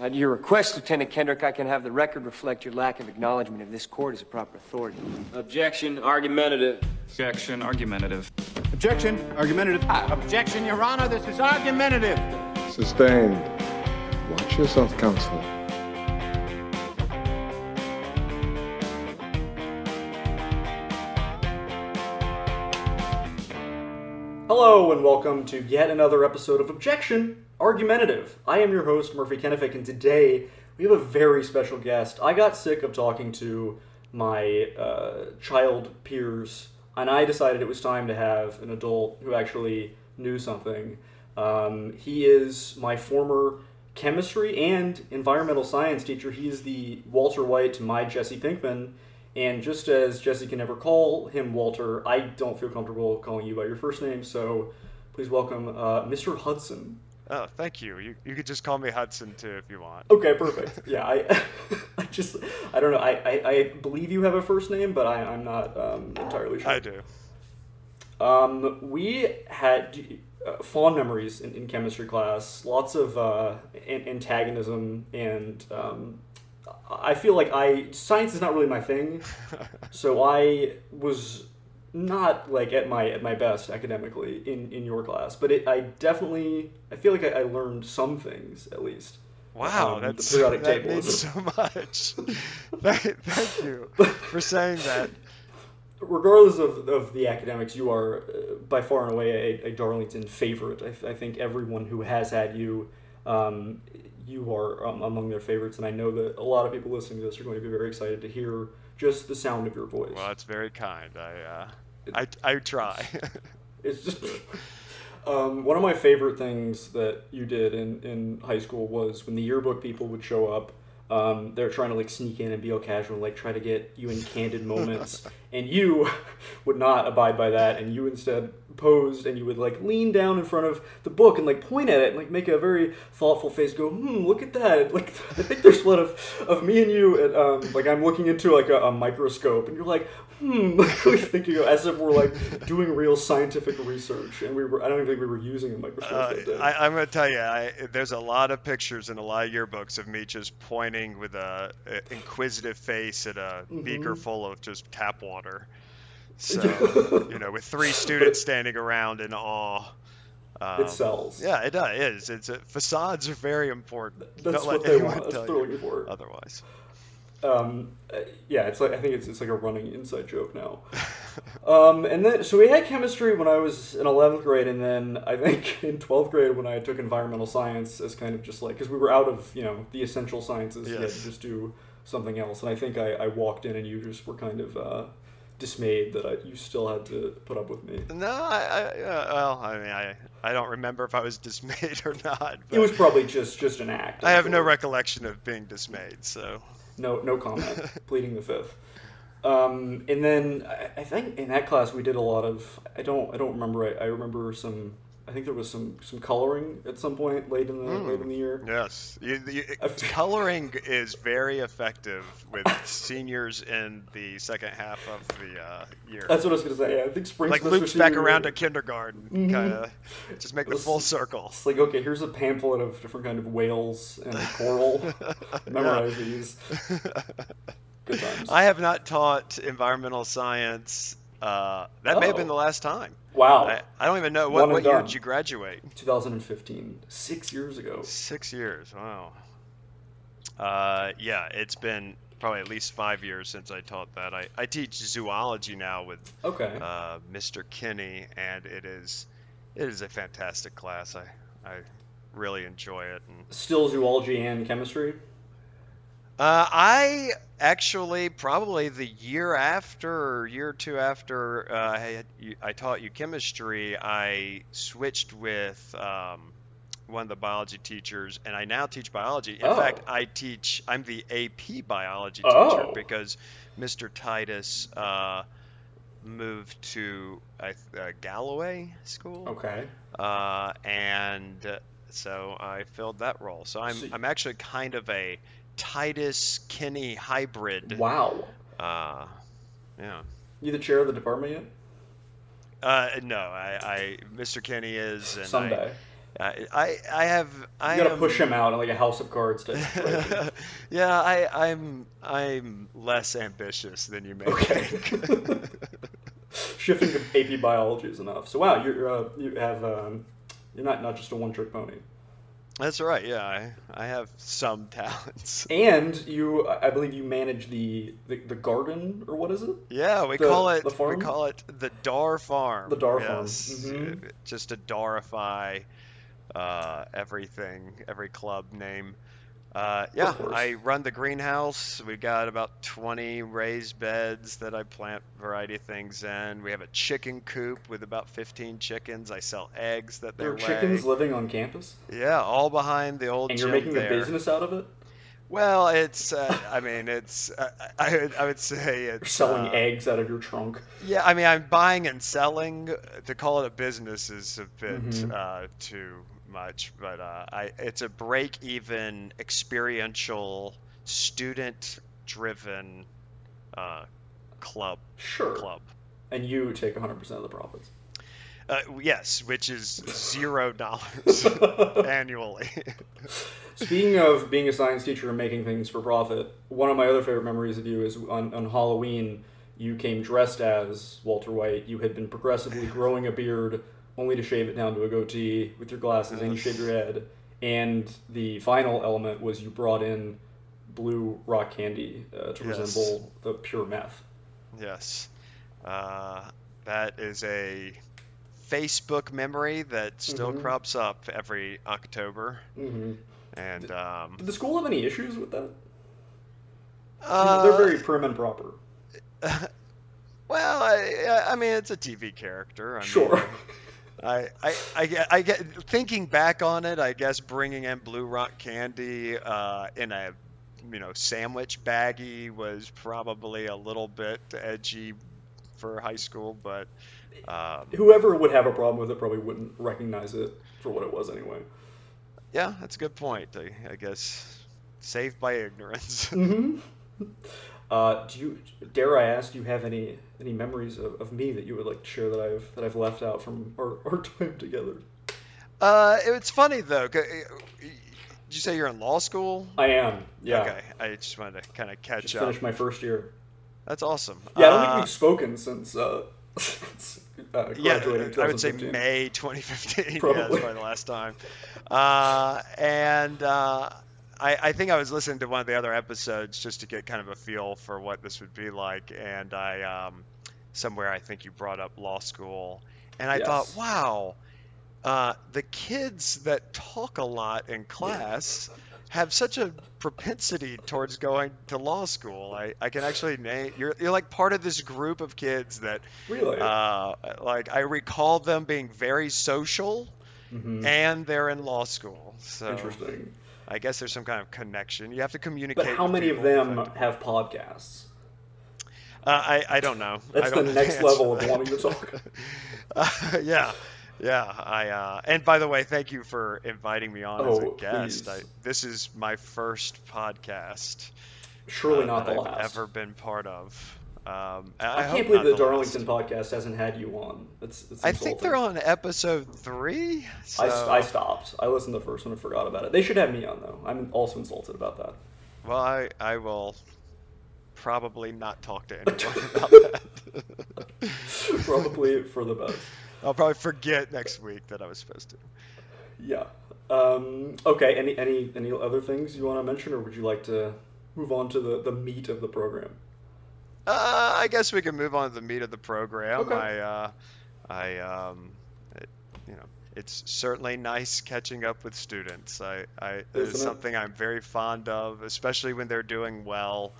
At your request, Lieutenant Kendrick, I can have the record reflect your lack of acknowledgement of this court as a proper authority. Objection, argumentative. Objection, argumentative. Objection, argumentative. Ah, objection, Your Honor, this is argumentative. Sustained. Watch yourself, counsel. Hello and welcome to yet another episode of Objection Argumentative. I am your host, Murphy Kennefic, and today we have a very special guest. I got sick of talking to my uh, child peers, and I decided it was time to have an adult who actually knew something. Um, he is my former chemistry and environmental science teacher. He is the Walter White to my Jesse Pinkman. And just as Jesse can never call him Walter, I don't feel comfortable calling you by your first name. So please welcome uh, Mr. Hudson. Oh, thank you. You you could just call me Hudson too if you want. Okay, perfect. Yeah, I, I just, I don't know. I, I, I believe you have a first name, but I, I'm not um, entirely sure. I do. Um, we had uh, fond memories in, in chemistry class. Lots of uh, an- antagonism, and um, I feel like I science is not really my thing. so I was not like at my at my best academically in in your class, but it, I definitely I feel like I, I learned some things at least. Wow, Um, the that's periodic that table means so much. thank, you for saying that. regardless of, of the academics, you are uh, by far and away a, a Darlington favorite. I, th- I think everyone who has had you, um, you are um, among their favorites, and I know that a lot of people listening to this are going to be very excited to hear just the sound of your voice. Well, that's very kind. I uh, I I try. It's just um, one of my favorite things that you did in, in high school was when the yearbook people would show up. Um, they're trying to like sneak in and be all casual, and like try to get you in candid moments, and you would not abide by that, and you instead posed and you would like lean down in front of the book and like point at it and like make a very thoughtful face, go, hmm, look at that. Like I think there's one of, of me and you, and um, like I'm looking into like a, a microscope, and you're like, hmm, like as if we're like doing real scientific research, and we were I don't even think we were using a microscope Uh, that day. I, I'm gonna tell you, I, there's a lot of pictures in a lot of yearbooks of me just pointing with a, a inquisitive face at a Mm-hmm. beaker full of just tap water. So you know, with three students standing around in awe. Um, it sells. Yeah, it does. It is. It's a, facades are very important. That's Don't what they want. That's tell what they're you looking for. Otherwise. Um, uh, yeah, it's like I think it's, it's like a running inside joke now. um, and then so we had chemistry when I was in eleventh grade, and then I think in twelfth grade when I took environmental science as kind of just like because we were out of you know the essential sciences, you had to just do something else. And I think I, I walked in and you just were kind of uh, dismayed that I, you still had to put up with me. No, I, I uh, well, I mean, I, I don't remember if I was dismayed or not. It was probably just just an act. I have no recollection of being dismayed. So No, no comment. Pleading the fifth. Um, and then I, I think in that class we did a lot of. I don't. I don't remember. I, I remember some. I think there was some some coloring at some point late in the late in the year. yes, you, you, coloring is very effective with seniors in the second half of the uh, year. That's what I was gonna say. Yeah, I think spring like loops back around year, to kindergarten, Mhm. kind of just make the full circle. It's like okay, here's a pamphlet of different kind of whales and coral. Memorize these. Good times. I have not taught environmental science. Uh, that may have been Oh. the last time. Wow. I, I don't even know what, what year did you graduate? 2015, six years ago. Six years. Wow. Uh, yeah, it's been probably at least five years since I taught that. I, I teach zoology now with Okay. uh, Mr. Kinney, and it is it is a fantastic class. I I really enjoy it. And, Still zoology and chemistry. Uh, I actually probably the year after or year or two after uh, I, had, I taught you chemistry, I switched with um, one of the biology teachers, and I now teach biology. In Oh. fact, I teach. I'm the AP biology Oh. teacher because Mr. Titus uh, moved to uh, uh, Galloway School, Okay. uh, and uh, so I filled that role. So I'm So- I'm actually kind of a Titus Kinney hybrid. Wow. Uh, yeah. You the chair of the department yet? Uh, no, I, I Mr. Kenny is, and Someday. I I, I have I You gotta am, push him out like a House of Cards yeah, I I'm I'm less ambitious than you may Okay. think. Shifting to AP biology is enough. So wow, you're uh, you have um, you're not not just a one trick pony, That's right. Yeah, I I have some talents. and you I believe you manage the the, the garden or what is it? Yeah, we The- call it the farm? we call it the Dar Farm. The Dar Farm, yes. mhm. uh, Just to Darify uh, everything, every club name. Uh, yeah. I run the greenhouse. We've got about 20 raised beds that I plant variety of things in. We have a chicken coop with about 15 chickens. I sell eggs that they There are lay. chickens living on campus, Yeah, all behind the old and you're gym making there. a business out of it. Well, it's. Uh, I mean, it's. Uh, I would. I would say You're it's selling uh, eggs out of your trunk. Yeah, I mean, I'm buying and selling. To call it a business is a bit Mhm. uh, too much, but uh, I it's a break-even, experiential, student-driven uh, club. Sure. Club. And you take 100% of the profits. Uh, yes, which is zero dollars annually. Speaking of being a science teacher and making things for profit, one of my other favorite memories of you is on, on Halloween, you came dressed as Walter White. You had been progressively growing a beard, only to shave it down to a goatee with your glasses, and you shaved your head. And the final element was you brought in blue rock candy uh, to Yes. resemble the pure meth. yes, uh, that is a Facebook memory that still Mhm. crops up every October, hmm and um, Did the school have any issues with that? uh, They're very prim and proper. Well, I, I mean, it's a TV character. I mean, Sure. I, I, I, get, I get thinking back on it. I guess bringing in Blue Rock candy uh, in a, you know, sandwich baggie was probably a little bit edgy for high school, but um, Whoever would have a problem with it probably wouldn't recognize it for what it was anyway. yeah, that's a good point. I, I guess saved by ignorance. hmm Uh, do you dare I ask? Do you have any any memories of, of me that you would like to share that I've that I've left out from our, our time together? uh, it's funny though. uh, Did you say you're in law school? I am. Yeah. Okay, I just wanted to kind of catch Just up. finished my first year. That's awesome. Yeah, I don't Uh, think we've spoken since uh, since uh, Yeah, I would say May 2015. yeah, Probably. that's probably the last time. Uh, and uh, I, I think I was listening to one of the other episodes just to get kind of a feel for what this would be like. And I, um, somewhere I think you brought up law school, and I thought, wow, uh, the kids that talk a lot in class. Have such a propensity towards going to law school. I, I can actually name you're you're like part of this group of kids that Really? uh, like I recall them being very social, Mhm. and they're in law school. So Interesting. I guess there's some kind of connection. You have to communicate. But how many of them have podcasts? Uh, I I don't know. That's the don't know next level of wanting to talk. Uh, yeah, yeah. I uh, and by the way, thank you for inviting me on as a Oh, guest. I, this is my first podcast. Surely uh, not the that I've last. ever been part of. Um, I, I, hope can't believe the the Darlington last. podcast hasn't had you on. It's, it's I think they're on episode three. So. I, I stopped. I listened to the first one and forgot about it. They should have me on though. I'm also insulted about that. Well, I, I will probably not talk to anyone about that. Probably for the best. I'll probably forget next week that I was supposed to. Yeah. Um, okay. Any any any other things you want to mention, or would you like to move on to the, the meat of the program? Uh, I guess we can move on to the meat of the program. Okay. I, uh, I, um, it, you know, it's certainly nice catching up with students. I, I, it's something I'm very fond of, especially when they're doing well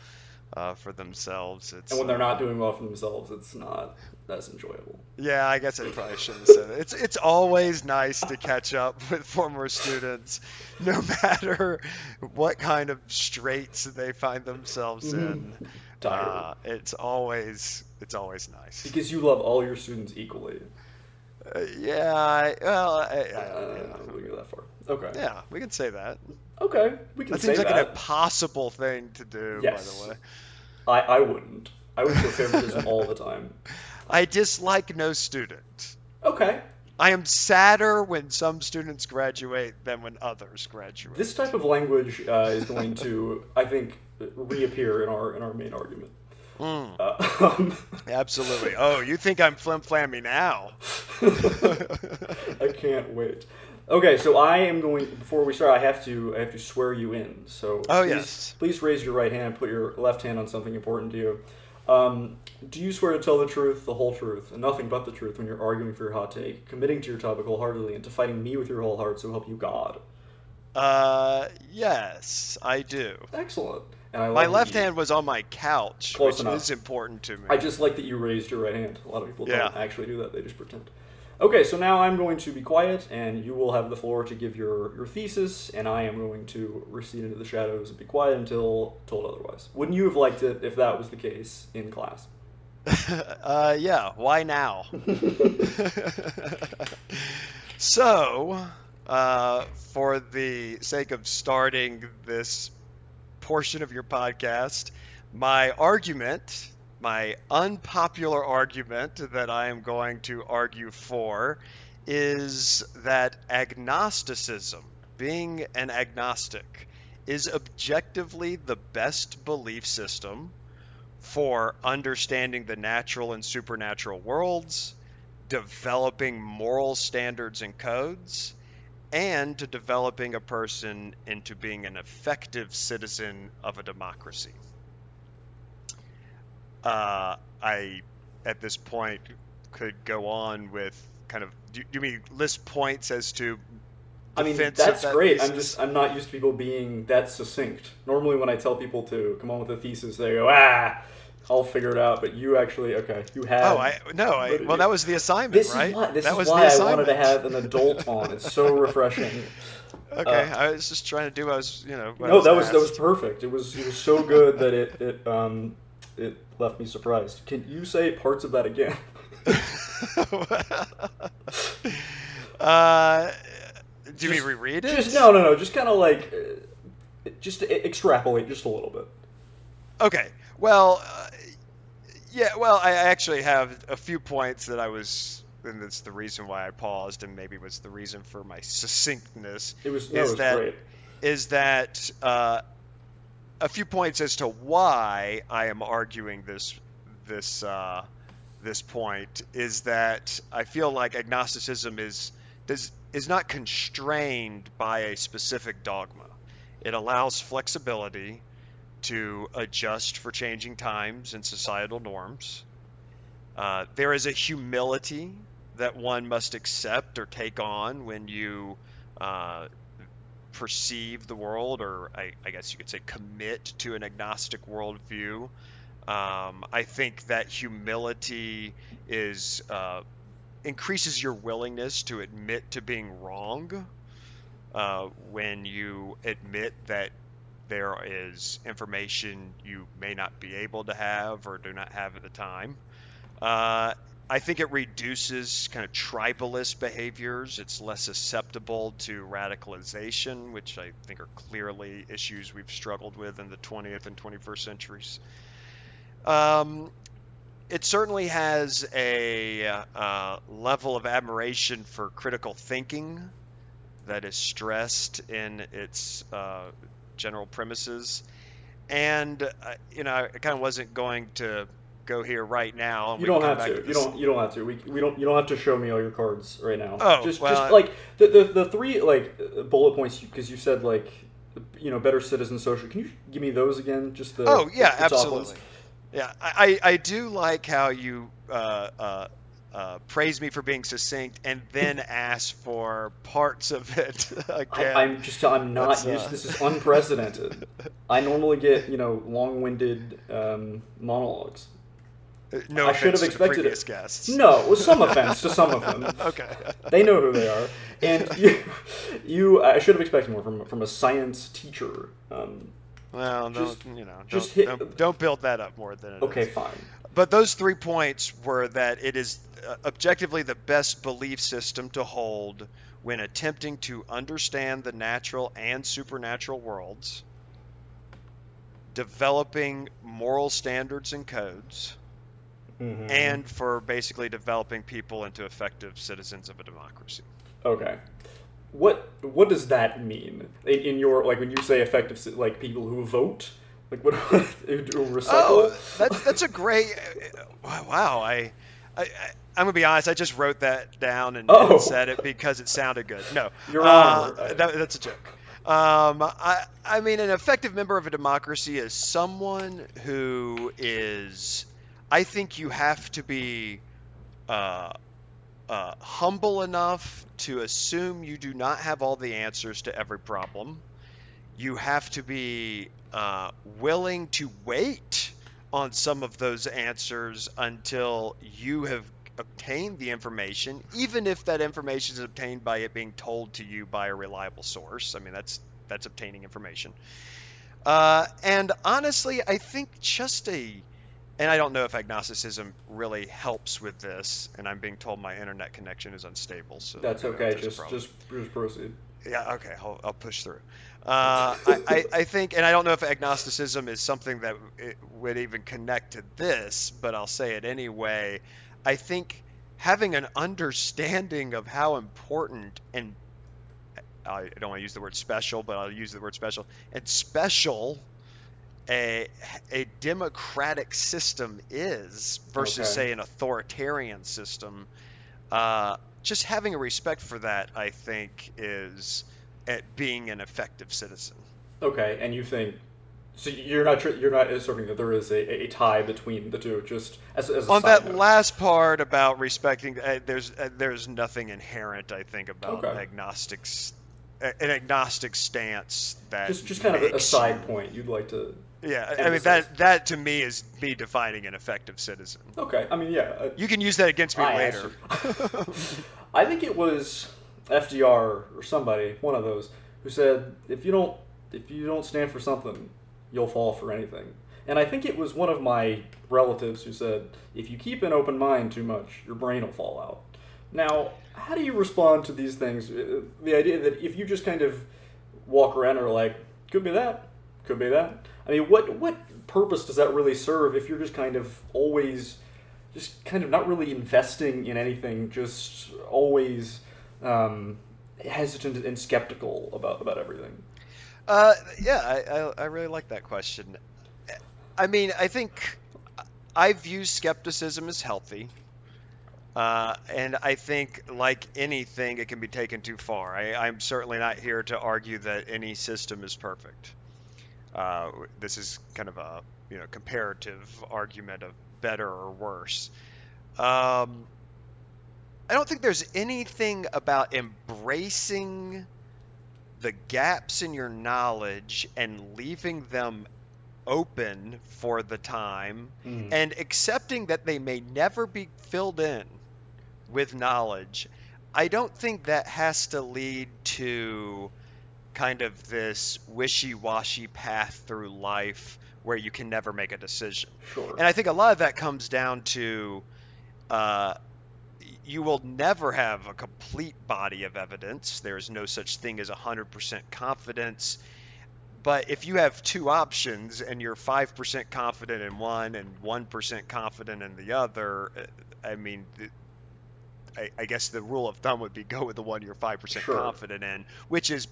uh, for themselves. It's And when they're not doing well for themselves, it's not as enjoyable. Yeah, I guess I probably shouldn't have said it. It's it's always nice to catch up with former students, no matter what kind of straits they find themselves in. Uh, it's always it's always nice. because you love all your students equally. Uh, yeah, I, well, I, I, Uh, yeah. we go that far. Okay. yeah, we can say that. Okay. We can say That say seems like that. an impossible thing to do, Yes. by the way. I, I wouldn't. I would show favoritism all the time. I dislike no student. Okay. I am sadder when some students graduate than when others graduate. This type of language uh, is going to, I think, reappear in our in our main argument. Mm, Uh, um, absolutely. Oh, you think I'm flim flammy now? I can't wait. Okay, so I am going. Before we start, I have to I have to swear you in. So Oh, please, yes. please raise your right hand. Put your left hand on something important to you. Um, do you swear to tell the truth, the whole truth, and nothing but the truth when you're arguing for your hot take, committing to your topic wholeheartedly, and to fighting me with your whole heart, so help you God? Uh, yes, I do. Excellent. And I My left you- hand was on my couch, Close which enough. is important to me. I just like that you raised your right hand. A lot of people Yeah. don't actually do that; they just pretend. Okay, so now I'm going to be quiet, and you will have the floor to give your, your thesis, and I am going to recede into the shadows and be quiet until told otherwise. Wouldn't you have liked it if that was the case in class? uh, yeah, why now? so, uh, for the sake of starting this portion of your podcast, my argument, my unpopular argument that I am going to argue for, is that agnosticism, being an agnostic, is objectively the best belief system for understanding the natural and supernatural worlds, developing moral standards and codes, and to developing a person into being an effective citizen of a democracy. Uh, I, at this point, could go on with kind of. Do, do you mean list points as to? I mean, that's that great. I'm just I'm not used to people being that succinct. Normally, when I tell people to come on with a thesis, they go, "Ah, I'll figure it out." But you actually, okay, you have. Oh, I no. I, well, that was the assignment, This right? is why, this that is was why I wanted to have an adult on. It's so refreshing. Okay, Uh, I was just trying to do. what I was, you know. no, that was that was perfect. It was it was so good that it it um it left me surprised. Can you say parts of that again? uh, do Just- mean reread it? Just no, no, no. Just kind of like uh, just extrapolate just a little bit. Okay. Well, uh, yeah. Well, I actually have a few points that I was, and that's the reason why I paused, and maybe was the reason for my succinctness. It was no, it Is was that- great. Is that uh, a few points as to why I am arguing this this uh, this point is that I feel like agnosticism is does is not constrained by a specific dogma. It allows flexibility to adjust for changing times and societal norms. Uh, there is a humility that one must accept or take on when you uh, perceive the world, or I, I guess you could say commit to an agnostic worldview. Um, I think that humility is uh, increases your willingness to admit to being wrong uh, when you admit that there is information you may not be able to have or do not have at the time. Uh, I think it reduces kind of tribalist behaviors. It's less susceptible to radicalization, which I think are clearly issues we've struggled with in the 20th and 21st centuries. Um, it certainly has a uh, level of admiration for critical thinking that is stressed in its uh, general premises. And, uh, you know, I kind of wasn't going to go here right now. You don't have back to. You don't. You don't have to. We, we don't. You don't have to show me all your cards right now. Oh, just well, just like the, the the three like uh, bullet points because you said like you know better citizen social. Can you give me those again? Just the Oh yeah, the absolutely. ones? Yeah, I, I I do like how you uh, uh, uh, praise me for being succinct and then ask for parts of it I, again. I'm just. I'm not That's, uh, used. This is unprecedented. I normally get you know long-winded um, monologues. No I should have expected it. guests. No, with some offense to some of them. okay. They know who they are, and you, you I should have expected more from from a science teacher. Um, Well, Just- you know, don't, just hit- don't, don't build that up more than it is. okay, fine. But those three points were that it is uh, objectively the best belief system to hold when attempting to understand the natural and supernatural worlds, developing moral standards and codes, and for basically developing people into effective citizens of a democracy. Okay. What what does that mean in, in your like when you say effective like people who vote? Like what recycle? Oh, that's that's a great. Wow, I, I, I I'm gonna be honest. I just wrote that down and, Oh. and said it because it sounded good. No, Your uh, Honor. that, that's a joke. Um, I I mean, an effective member of a democracy is someone who is. I think you have to be. Uh, uh, humble enough to assume you do not have all the answers to every problem. You have to be uh, willing to wait on some of those answers until you have obtained the information, even if that information is obtained by it being told to you by a reliable source. I mean, that's that's obtaining information. Uh, and honestly, I think just a and I don't know if agnosticism really helps with this, and I'm being told my internet connection is unstable. So That's I don't know okay. Just just just proceed. Yeah, okay, I'll, I'll push through. Uh, I, I, I think, and I don't know if agnosticism is something that it would even connect to this, but I'll say it anyway. I think having an understanding of how important and I don't want to use the word special, but I'll use the word special and special a a democratic system is versus Okay. say an authoritarian system. Uh, just having a respect for that, I think, is at being an effective citizen. Okay, and you think so? You're not you're not asserting that there is a, a tie between the two. Just as, as a On that note. last part about respecting, uh, there's uh, there's nothing inherent, I think, about Okay. agnostics, an agnostic stance that just just kind of a, a side point you'd like to. Yeah, I- mean that that to me is me defining an effective citizen. Okay, I mean yeah. uh, You can use that against me I later. I think it was FDR or somebody, one of those, who said, "If you don't, if you don't stand for something, you'll fall for anything." And I think it was one of my relatives who said, "If you keep an open mind too much, your brain will fall out." Now, how do you respond to these things? Uh, The idea that if you just kind of walk around and are like, "Could be that, could be that." I mean, what what purpose does that really serve if you're just kind of always just kind of not really investing in anything, just always um, hesitant and skeptical about about everything. Uh, yeah, I, I, I really like that question. I mean, I think I view skepticism as healthy. Uh, and I think, like anything, it can be taken too far. I, I'm certainly not here to argue that any system is perfect. Uh, this is kind of a you know comparative argument of better or worse. Um, I don't think there's anything about embracing the gaps in your knowledge and leaving them open for the time and accepting that they may never be filled in with knowledge. I don't think that has to lead to kind of this wishy-washy path through life where you can never make a decision. Sure. And I think a lot of that comes down to uh, you will never have a complete body of evidence. There is no such thing as 100% confidence. But if you have two options and you're 5% confident in one and 1% confident in the other, uh, I mean, I, I guess the rule of thumb would be go with the one you're 5% Sure. confident in, which is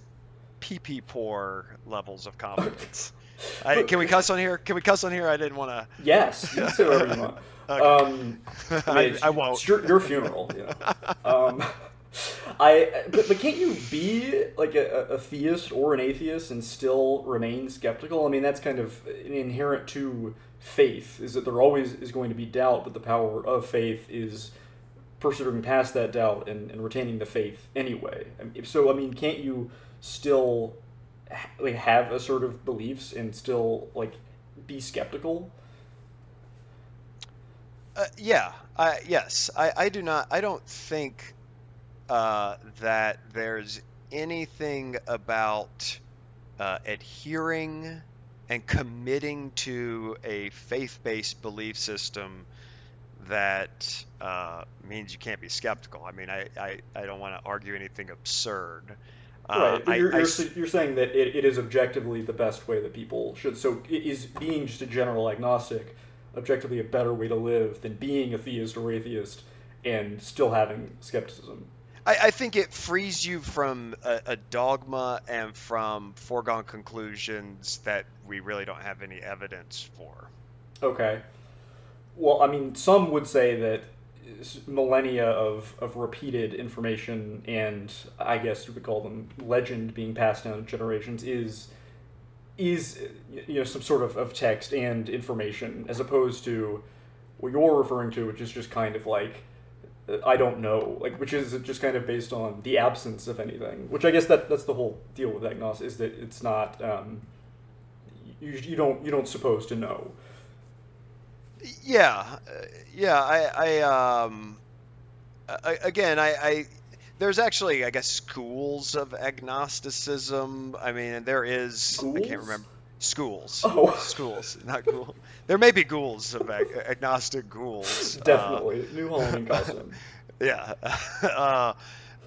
PP poor levels of confidence. I, can we cuss on here? Can we cuss on here? I didn't want to. yes, you can say whatever you want. Okay. Um, I, I, I won't. Your, your funeral, you know. Um, I but, but can't you be like a, a theist or an atheist and still remain skeptical? I mean, that's kind of inherent to faith. Is that there always is going to be doubt, but the power of faith is persevering past that doubt and, and retaining the faith anyway. So I mean, can't you still like have assertive beliefs and still like be skeptical? Uh, yeah, I, yes, I, I do not. I don't think uh, that there's anything about uh, adhering and committing to a faith-based belief system that uh, means you can't be skeptical. I mean, I, I, I don't want to argue anything absurd. Uh, right, but I- you're, I you're, you're saying that it, it is objectively the best way that people should. So is being just a general agnostic objectively a better way to live than being a theist or atheist and still having skepticism. I, I think it frees you from a, a dogma and from foregone conclusions that we really don't have any evidence for. Okay. Well, I mean, some would say that millennia of, of repeated information and I guess you would call them legend being passed down to generations is is you know some sort of, of text and information as opposed to what you're referring to, which is just kind of like uh, I don't know, like which is just kind of based on the absence of anything. Which I guess that that's the whole deal with agnosis is that it's not um, you, you don't you don't suppose to know. Yeah, uh, yeah. I, I um, I, again, I, I, there's actually, I guess, schools of agnosticism. I mean, there is. I can't remember. Schools. Oh. Schools, not ghoul. There may be ghouls of ag- agnostic ghouls. Uh, Definitely. New Halloween costume. yeah. uh,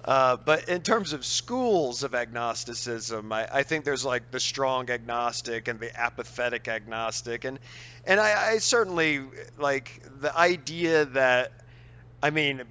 uh, but in terms of schools of agnosticism, I, I think there's like the strong agnostic and the apathetic agnostic, and and I, I certainly like the idea that, I mean,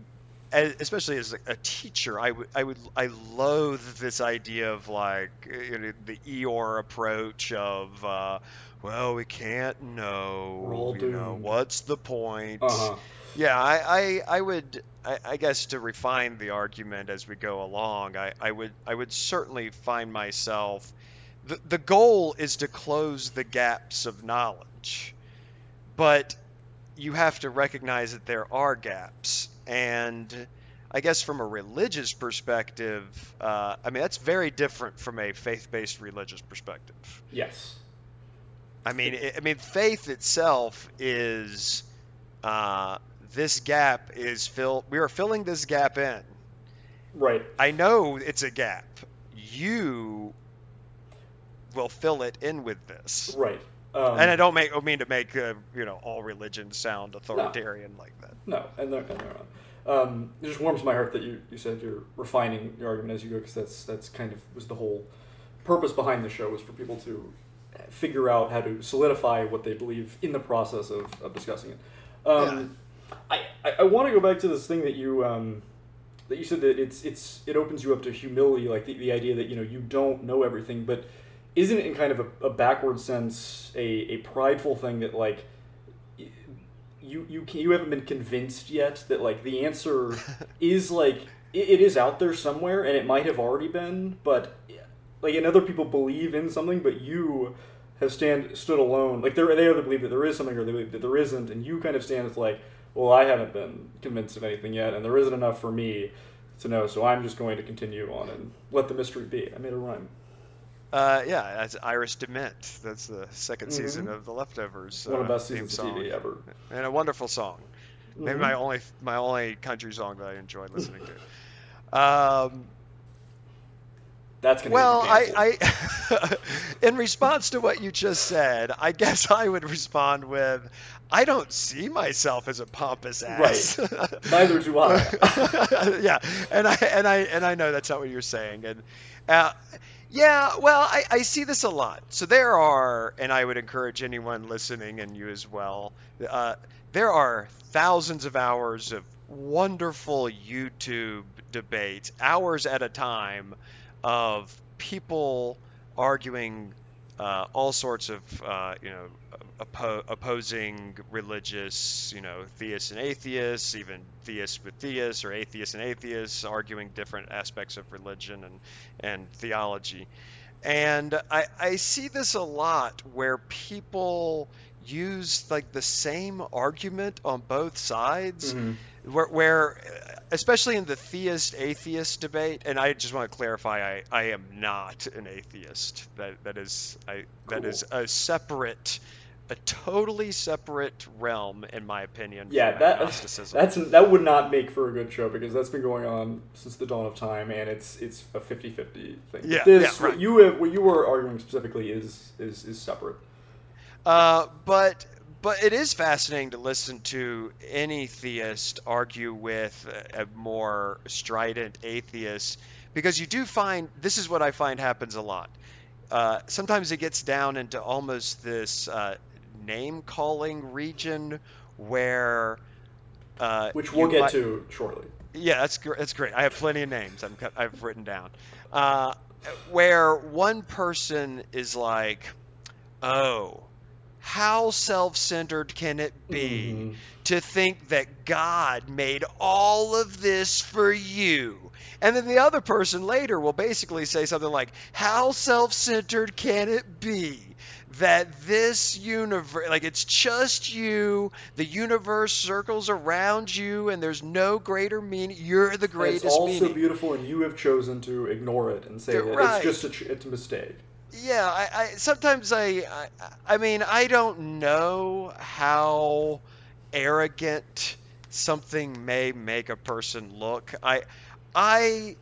especially as a, teacher, I would I would I loathe this idea of like you know, the Eeyore approach of. Uh, well, we can't know. You know, what's the point? Uh-huh. Yeah, I, I, I would, I, I guess to refine the argument as we go along, I, I would, I would certainly find myself. The, the goal is to close the gaps of knowledge, but you have to recognize that there are gaps, and I guess from a religious perspective, uh, I mean that's very different from a faith-based religious perspective. Yes. I mean, I I mean, faith itself is uh, this gap is filled. We are filling this gap in. Right. I know it's a gap. You will fill it in with this. Right. Um, And I don't make, I mean to make uh, you know all religions sound authoritarian like that. No, and they're, and they're not. Um, it just warms my heart that you, you said you're refining your argument as you go, because that's that's kind of was the whole purpose behind the show was for people to figure out how to solidify what they believe in the process of, of discussing it. Um, I, I, I want to go back to this thing that you um, that you said that it's it's it opens you up to humility, like the, the idea that you know you don't know everything, but isn't it in kind of a, a backward sense a, a prideful thing that like you you can, you haven't been convinced yet that like the answer is like it, it is out there somewhere and it might have already been, but like and other people believe in something, but you have stand stood alone. Like they they either believe that there is something or they believe that there isn't, and you kind of stand as like, well, I haven't been convinced of anything yet, and there isn't enough for me to know, so I'm just going to continue on and let the mystery be. I made a rhyme. Uh, yeah, that's Iris DeMent. That's the 2nd season Mhm. of The Leftovers. One of the uh, best seasons of. TV ever. and a wonderful song. Maybe Mhm. my only my only country song that I enjoy listening to. Um, That's gonna well, I. I in response to what you just said, I guess I would respond with, I don't see myself as a pompous ass. Right. Neither do I. yeah, and I and I and I know that's not what you're saying, and uh, yeah, well, I, I see this a lot. So there are, and I would encourage anyone listening and you as well. Uh, there are thousands of hours of wonderful YouTube debates, hours at a time, of people arguing uh, all sorts of uh, you know oppo- opposing religious you know theists and atheists even theists with theists or atheists and atheists arguing different aspects of religion and and theology and I, I see this a lot where people use like the same argument on both sides Mhm. Where, where especially in the theist atheist debate and i just want to clarify i, I am not an atheist that that is i that Cool. is a separate a totally separate realm in my opinion Yeah, from that agnosticism. that's that would not make for a good show because that's been going on since the dawn of time, and it's it's a 50-50 thing. Yeah, this yeah, right. what you have, what you were arguing specifically is is is separate. Uh, but but it is fascinating to listen to any theist argue with a, more strident atheist because you do find this is what I find happens a lot. Uh, sometimes it gets down into almost this uh, name calling region where. Uh, Which we'll get might- to shortly. yeah, that's gr- that's great. I have plenty of names. I'm, I've written down. Uh, where one person is like, "Oh, how self-centered can it be Mhm. to think that God made all of this for you?" And then the other person later will basically say something like, "How self-centered can it be?" That this universe, like it's just you, the universe circles around you, and there's no greater meaning. You're the And greatest it's all meaning. so beautiful, and you have chosen to ignore it and say that right. it's just a, it's a mistake. Yeah, I, I sometimes I, I I mean I don't know how arrogant something may make a person look. I I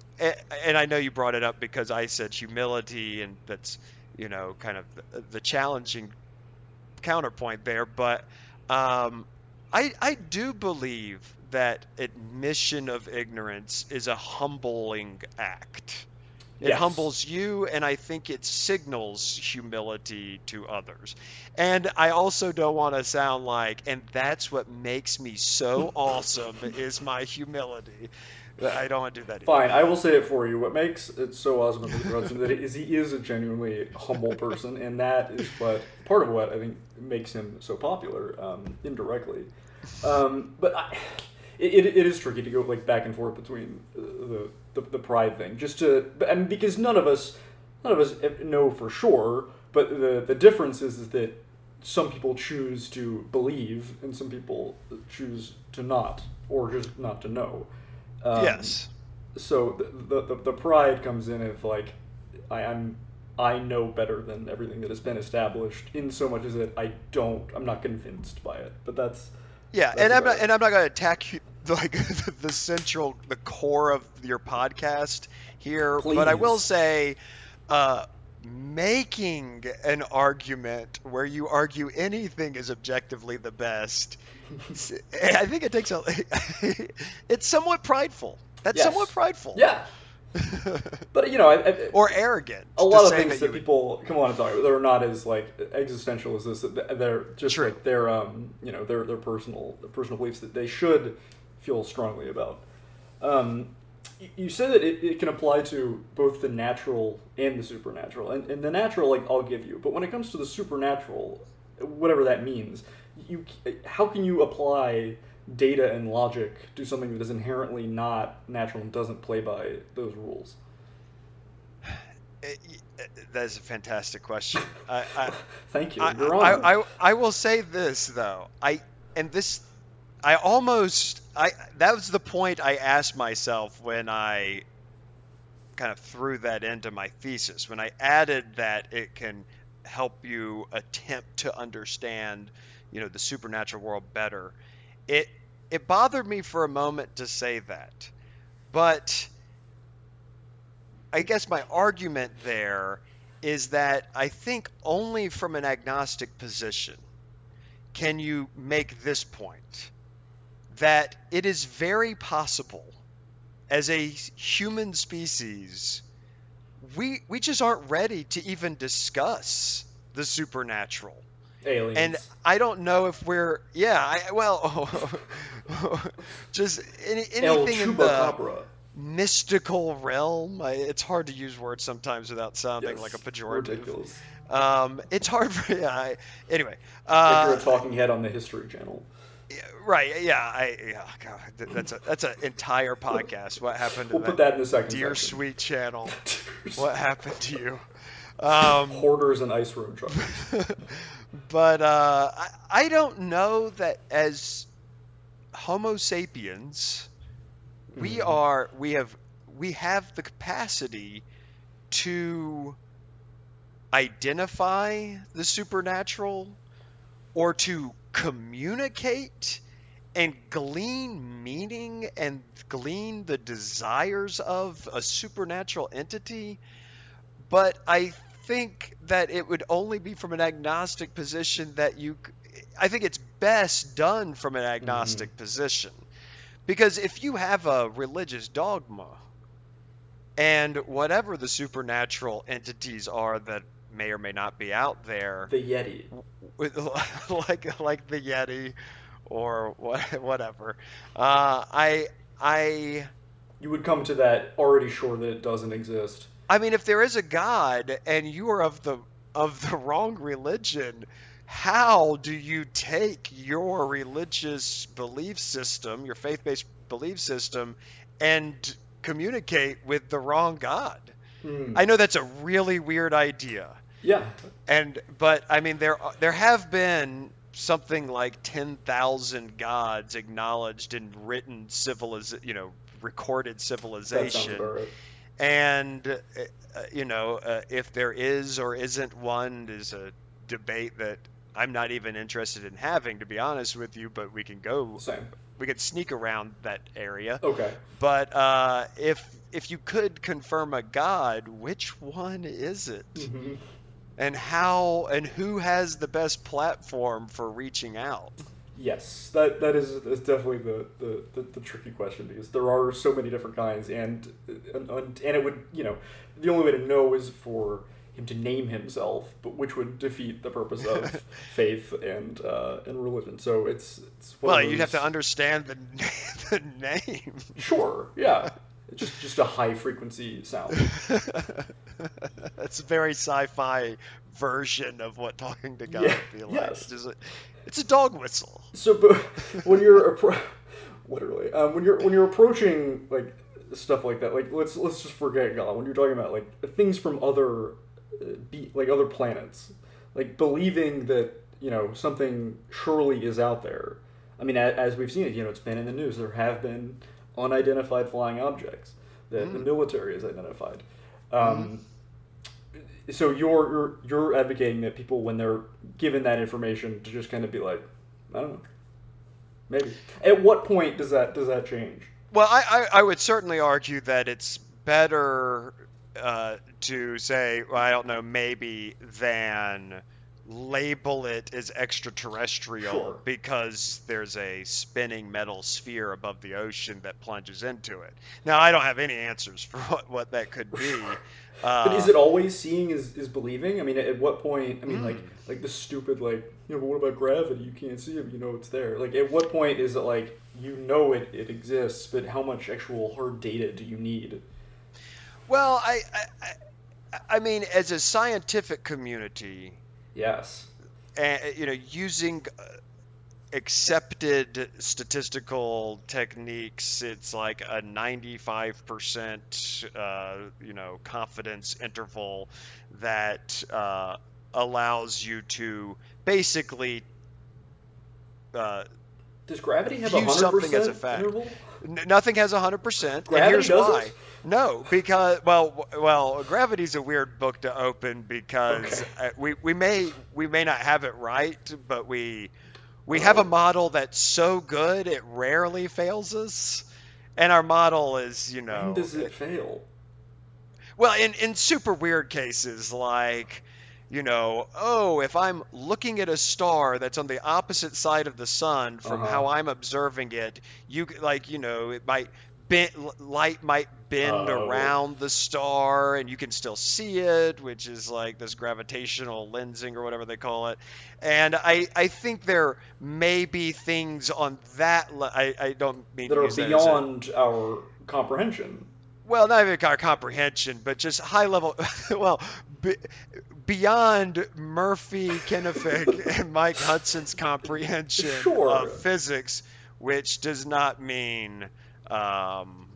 and I know you brought it up because I said humility and that's you know kind of the, the challenging counterpoint there, but um, I I do believe that admission of ignorance is a humbling act. It Yes. humbles you, and I think it signals humility to others. And I also don't want to sound like, and that's what makes me so awesome is my humility. I don't want to do that. either. Fine, I will say it for you. What makes it so awesome about that is he is a genuinely humble person, and that is what part of what I think makes him so popular um, indirectly. Um, but I, it, it, it is tricky to go like back and forth between uh, the, the the pride thing, just to and because none of us none of us know for sure. But the the difference is, is that some people choose to believe, and some people choose to not, or just not to know. Um, yes. so the, the the pride comes in if like I, I'm I know better than everything that has been established in so much as that I don't I'm not convinced by it but that's Yeah, That's and I'm not, and I'm not going to attack you, like the, central, the core of your podcast here, but I will say, uh, making an argument where you argue anything is objectively the best, I think it takes a. it's somewhat prideful. That's Yes. somewhat prideful. yeah but you know I, I, or arrogant. a lot of things that that, people come on and talk about that are not as like existential as this they're just True. like their um you know their their personal their personal beliefs that they should feel strongly about um you said that it, it can apply to both the natural and the supernatural and, and the natural like i'll give you but when it comes to the supernatural whatever that means you how can you apply data and logic to something that is inherently not natural and doesn't play by those rules Eh, eh, That is a fantastic question. I, I, Thank you. I, You're I, on. I, I will say this though. I and this I almost I that was the point I asked myself when I kind of threw that into my thesis when I added that it can help you attempt to understand, you know, the supernatural world better. It it bothered me for a moment to say that. But I guess my argument there is that I think only from an agnostic position can you make this point that it is very possible as a human species we we just aren't ready to even discuss the supernatural Aliens. and I don't know if we're yeah I well just any, anything in the mystical realm. I, it's hard to use words sometimes without sounding Yes, like a pejorative. Ridiculous. Um, it's hard for yeah. I, anyway, uh, you're a talking head on the History Channel. Yeah, right? Yeah, I yeah. God, that's a that's an entire podcast. What happened to We'll put that in the second dear section. sweet channel? What happened to you? Um, Hoarders and Ice Road Truckers. but uh, I, I don't know that as Homo sapiens, we Mhm. are we have we have the capacity to identify the supernatural or to communicate and glean meaning and glean the desires of a supernatural entity. But i think that it would only be from an agnostic position that you I think it's best done from an agnostic mm-hmm. position. Because if you have a religious dogma and whatever the supernatural entities are that may or may not be out there, The Yeti. with, like like the Yeti or what, whatever. Uh, I I You would come to that already sure that it doesn't exist. I mean, if there is a God and you are of the of the wrong religion, how do you take your religious belief system, your faith-based belief system, and communicate with the wrong God? Hmm. I know that's a really weird idea, Yeah. and but I mean there there have been something like ten thousand gods acknowledged in written civiliz you know recorded civilization right. and uh, you know uh, if there is or isn't one is a debate that I'm not even interested in having to be honest with you but we can go Same. we could sneak around that area Okay. but uh, if if you could confirm a god which one is it Mhm. And how and who has the best platform for reaching out? Yes, that that is, is definitely the, the, the, the tricky question because there are so many different kinds, and, and and it would you know the only way to know is for him to name himself, but which would defeat the purpose of faith and uh, and religion. So it's it's well you'd have to understand the, the name. Sure yeah just just a high frequency sound. it's a very sci-fi version of what talking to God Yeah, would be like. yes. It's, just a, it's a dog whistle. So, but when you're appro- literally um, when you're when you're approaching like stuff like that, like let's let's just forget God. When you're talking about like things from other uh, be, like other planets, like believing that you know something surely is out there. I mean, as, as we've seen it, you know, it's been in the news. There have been unidentified flying objects that the military has identified. Um, So you're you're you're advocating that people, when they're given that information, to just kind of be like, I don't know, maybe. At what point does that does that change? Well, I, I, I would certainly argue that it's better uh, to say, well, I don't know, maybe, than label it as extraterrestrial Sure. because there's a spinning metal sphere above the ocean that plunges into it. Now, I don't have any answers for what, what that could be. Uh, But is it always seeing is, is believing? I mean, at what point? I mean, Hmm. like like the stupid like you know, but what about gravity? You can't see it, but you know it's there. Like, at what point is it like you know it, it exists, but how much actual hard data do you need? Well, I, I- I mean, as a scientific community, Yes. And you know, using uh, accepted statistical techniques, it's like a 95% uh, you know confidence interval that uh, allows you to basically uh, Does gravity have a hundred something as a percent fact. interval? N- nothing has 100%. and here's doesn't? why. No, because well, well, gravity's a weird book to open because Okay. uh, we we may we may not have it right, but we we have a model that's so good it rarely fails us. And our model is, you know, When does it fail? well, in, in super weird cases, like, you know, oh, if I'm looking at a star that's on the opposite side of the sun from Uh-huh. how I'm observing it, you like, you know, it might bend, light might bend Oh. around the star, and you can still see it, which is like this gravitational lensing or whatever they call it. And I, I think there may be things on that. Le- I, I don't mean That to are use that beyond our comprehension. well, not even our comprehension, but just high level. Well, be, beyond Murphy, Kennefic, and Mike Hudson's comprehension Sure. of physics, which does not mean um,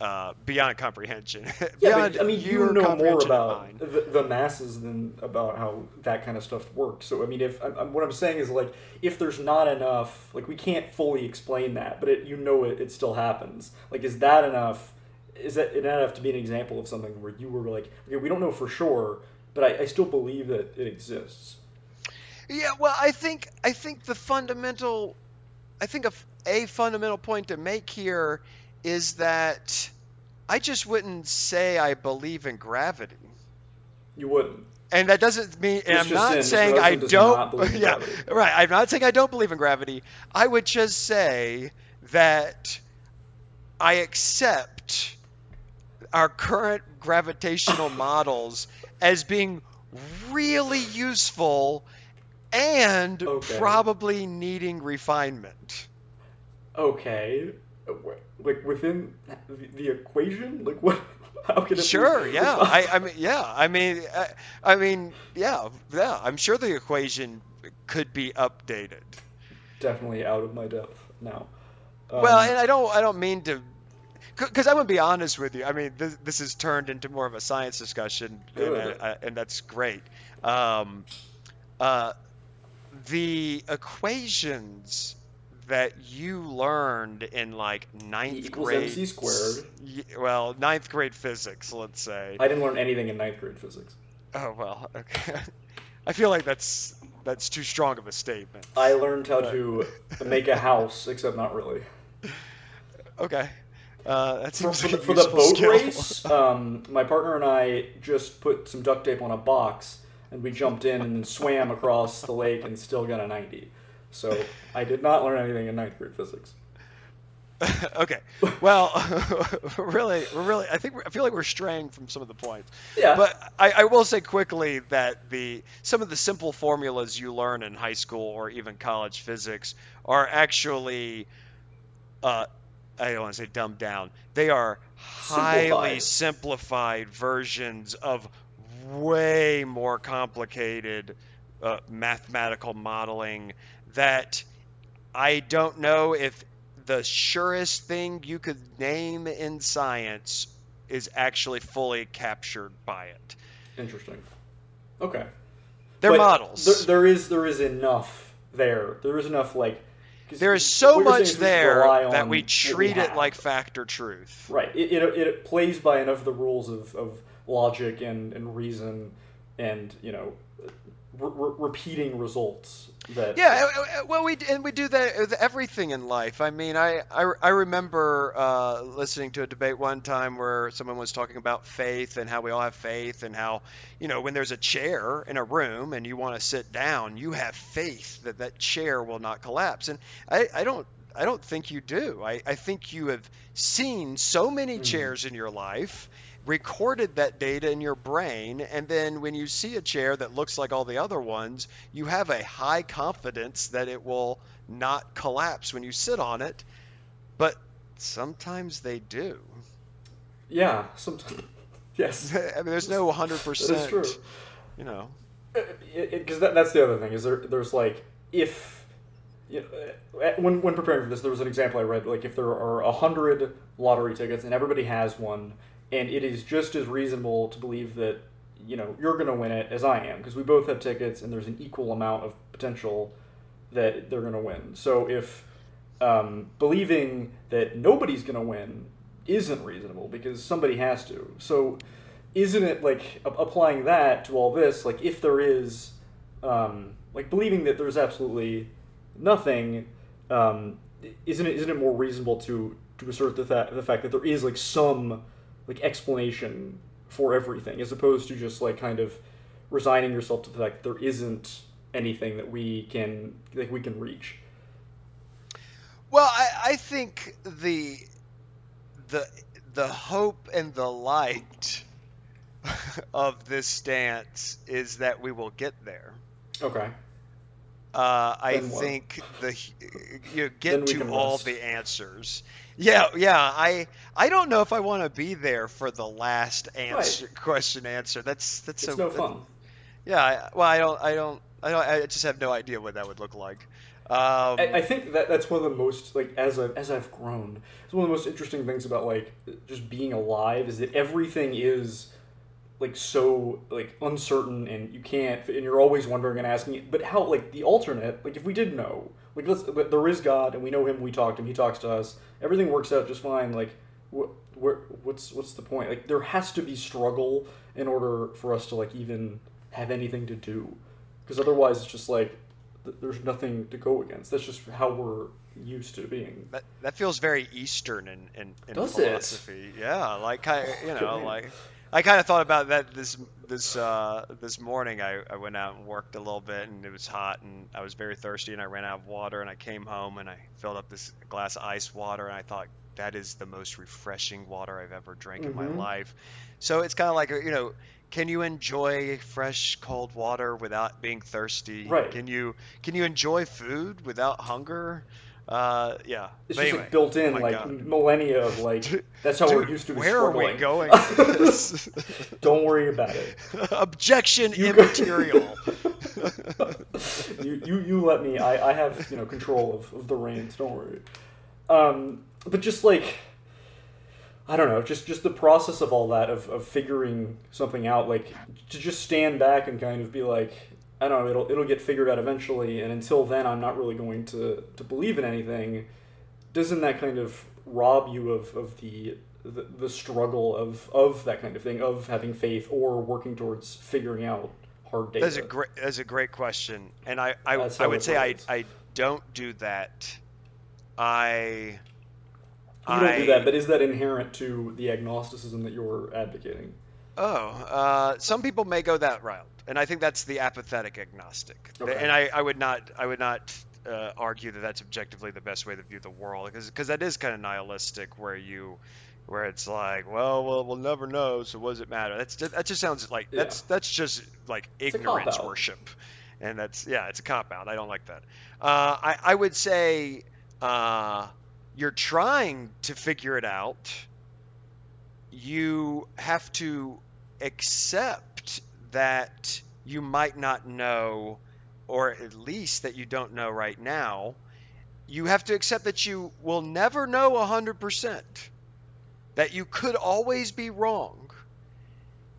uh, beyond comprehension. Yeah, beyond but, I mean, you know more about the, the masses than about how that kind of stuff works. So, I mean, if I'm- what I'm saying is like, if there's not enough, like, we can't fully explain that, but it, you know it, it still happens. Like, is that enough? Is that enough to be an example of something where you were like, okay, we don't know for sure, but I, I still believe that it exists. Yeah, well, I think I think the fundamental, I think a fundamental point to make here is that I just wouldn't say I believe in gravity. You wouldn't. And that doesn't mean, and I'm not in, saying I Hudson does not don't. Yeah, gravity. right. I'm not saying I don't believe in gravity. I would just say that I accept our current gravitational models as being really useful and Okay. probably needing refinement. Okay, like within the, equation, like what? How can it be- Sure, yeah. I, I mean, yeah. I mean, I, I mean, yeah, yeah. I'm sure the equation could be updated. definitely out of my depth now. Um, well, and I don't, I don't mean to, because I'm gonna be honest with you. I mean, this, this has turned into more of a science discussion, and. I, I, and that's great. Um, uh, the equations that you learned in like ninth grade, MC squared. well, ninth grade physics, let's say. I didn't learn anything in ninth grade physics. Oh well, okay. I feel like that's that's too strong of a statement. I learned how to make a house, except not really. Okay, uh, that For, seems for, like the, a for the boat skill. race, um, my partner and I just put some duct tape on a box, and we jumped in and then swam across the lake and still got a 90. So I did not learn anything in ninth grade physics. okay, well, really, we're really, I think I feel like we're straying from some of the points. Yeah. But I, I will say quickly that the some of the simple formulas you learn in high school or even college physics are actually, uh, I don't want to say dumbed down. They are highly Simplified. simplified versions of way more complicated uh, mathematical modeling that I don't know if the surest thing you could name in science is actually fully captured by it. Interesting. Okay. They're But models. There, there is there is enough there. There is enough like. There is so what you're saying much is we should there that we treat it like fact or truth. Right. It, it, it plays by enough of the rules of, of logic and, and reason and, you know, re- re- repeating results that. Yeah, uh, uh, well, we and we do that with everything in life. I mean, I I, I remember uh, listening to a debate one time where someone was talking about faith and how we all have faith and how you know when there's a chair in a room and you want to sit down, you have faith that that chair will not collapse. And I, I don't I don't think you do. I, I think you have seen so many chairs in your life recorded that data in your brain, and then when you see a chair that looks like all the other ones, you have a high confidence that it will not collapse when you sit on it. But sometimes they do. Yeah, sometimes. Yes. I mean, there's no 100%. That is true. You know. Because that, that's the other thing is there. There's like if you know, uh, when when preparing for this, there was an example I read. Like if there are a hundred lottery tickets and everybody has one, and it is just as reasonable to believe that you know you're going to win it as I am because we both have tickets and there's an equal amount of potential that they're going to win. So if um, believing that nobody's going to win isn't reasonable because somebody has to. So isn't it like a- applying that to all this? Like if there is, um, like believing that there's absolutely nothing, um, isn't it isn't it more reasonable to to assert the the fact that there is like some like explanation for everything as opposed to just like kind of resigning yourself to the fact that there isn't anything that we can like we can reach. Well, I, I think the the the hope and the light of this stance is that we will get there. Okay. Uh, I Then what? think the you Then get to all rest. the answers. Yeah, yeah. I I don't know if I want to be there for the last answer question answer. That's that's It's so no that- fun. Yeah. I, well, I don't I don't I don't I just have no idea what that would look like. Um, I, I think that that's one of the most like as I've as I've grown, it's one of the most interesting things about like just being alive is that everything is like so like uncertain and you can't and you're always wondering and asking but how like the alternate like if we did know like let's but there is God and we know him we talk to him he talks to us everything works out just fine like what what's what's the point like there has to be struggle in order for us to like even have anything to do because otherwise it's just like th- there's nothing to go against that's just how we're used to being that, that feels very Eastern in, in, in Does it? philosophy. Yeah, like I, you oh, know, like I kind of thought about that this this uh, this morning. I, I went out and worked a little bit, and it was hot, and I was very thirsty, and I ran out of water, and I came home and I filled up this glass of ice water, and I thought that is the most refreshing water I've ever drank in my Mhm. life. So it's kind of like a, you know, can you enjoy fresh cold water without being thirsty? Right. Can you can you enjoy food without hunger? Uh, yeah. It's But just anyway, like built in, oh like God. millennia of like. That's how Dude, we're used to. Where are we going? with this? Don't worry about it. Objection You immaterial. you, you you let me. I, I have you know control of, of the reins. Don't worry. Um, but just like I don't know, just just the process of all that of, of figuring something out, like to just stand back and kind of be like, I don't know, it'll it'll get figured out eventually, and until then, I'm not really going to to believe in anything. Doesn't that kind of rob you of of the the, the struggle of of that kind of thing of having faith or working towards figuring out hard data? That's a great. That's a great question, and I I, That's I would say I. I don't do that. I. You don't do that, but is that inherent to the agnosticism that you're advocating? Oh, uh, some people may go that route, and I think that's the apathetic agnostic. Okay. And I, I would not, I would not uh, argue that that's objectively the best way to view the world, because that is kind of nihilistic, where you, where it's like, well, well, we'll never know, so what does it matter? That's just, that just sounds like Yeah. that's that's just like ignorance worship, and that's yeah, it's a cop out. I don't like that. Uh, I I would say uh, you're trying to figure it out you have to accept that you might not know, or at least that you don't know right now. You have to accept that you will never know 100%, that you could always be wrong,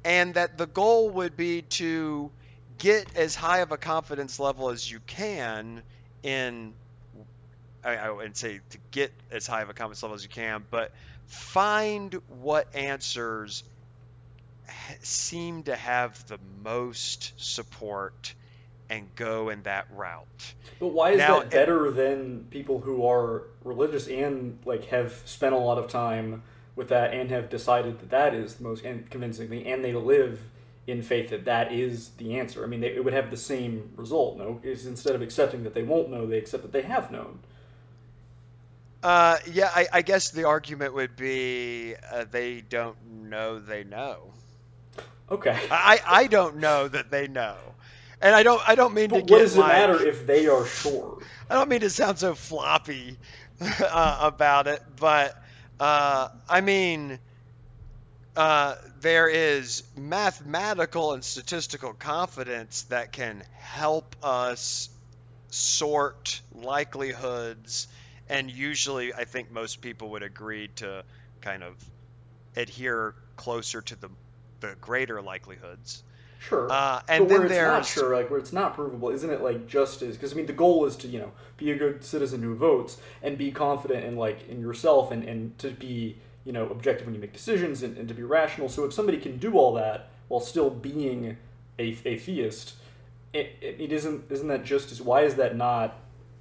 and that the goal would be to get as high of a confidence level as you can in I, wouldn't say to get as high of a confidence level as you can, but find what answers seem to have the most support and go in that route. But why is Now, that better than people who are religious and like have spent a lot of time with that and have decided that that is the most con- convincing and they live in faith that that is the answer? I mean, they, it would have the same result. No, is instead of accepting that they won't know, they accept that they have known. Uh, yeah, I, I guess the argument would be uh, they don't know they know. Okay. I, I don't know that they know, and I don't I don't mean to But get what does it like- matter if they are sure? I don't mean to sound so floppy uh, about it, but uh, I mean, uh, there is mathematical and statistical confidence that can help us sort likelihoods, and usually, I think most people would agree to kind of adhere closer to the the greater likelihoods. Sure. Uh, and but where then it's not sure, like where it's not provable, isn't it like just as? Because I mean, the goal is to you know be a good citizen who votes and be confident in like in yourself and and to be you know objective when you make decisions and, and to be rational. So if somebody can do all that while still being a, a theist, it, it, it isn't isn't that just as why is that not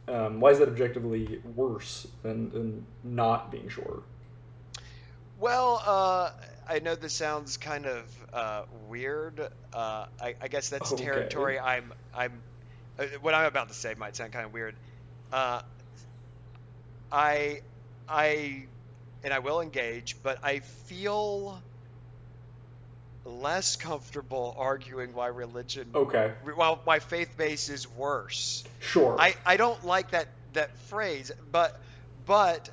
um, why is that objectively worse than than not being sure? Well, uh, I know this sounds kind of uh, weird. Uh, I, I guess that's Okay. territory. I'm, I'm. Uh, what I'm about to say might sound kind of weird. Uh, I, I, and I will engage, but I feel less comfortable arguing why religion, Okay, well my faith base is worse. sure. I, I don't like that that phrase, but but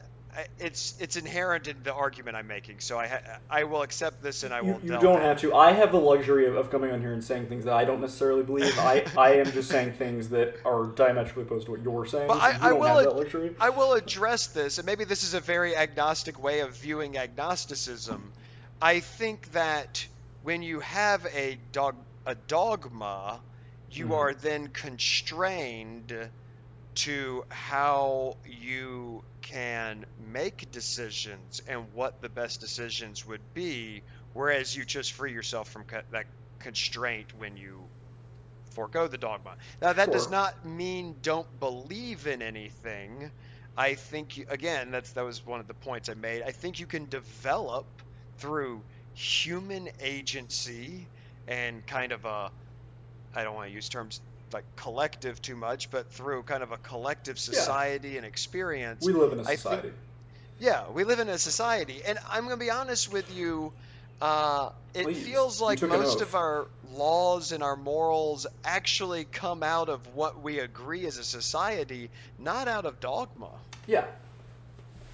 it's it's inherent in the argument I'm making. So I ha- I will accept this and I You, will. you delve don't have to. I have the luxury of, of coming on here and saying things that I don't necessarily believe. I, I am just saying things that are diametrically opposed to what you're saying. But so I- you I will have that luxury. I will address this, and maybe this is a very agnostic way of viewing agnosticism. I think that when you have a dog a dogma, you Mhm. are then constrained to how you can make decisions and what the best decisions would be, whereas you just free yourself from co- that constraint when you forego the dogma. Now, that does not mean don't believe in anything. I think you, again that's that was one of the points I made. I think you can develop through human agency and kind of a I don't want to use terms like collective too much, but through kind of a collective society and experience. We live in a think- society. Yeah, we live in a society, and I'm gonna be honest with you. Uh, it Please. feels like most of our laws and our morals actually come out of what we agree as a society, not out of dogma. Yeah.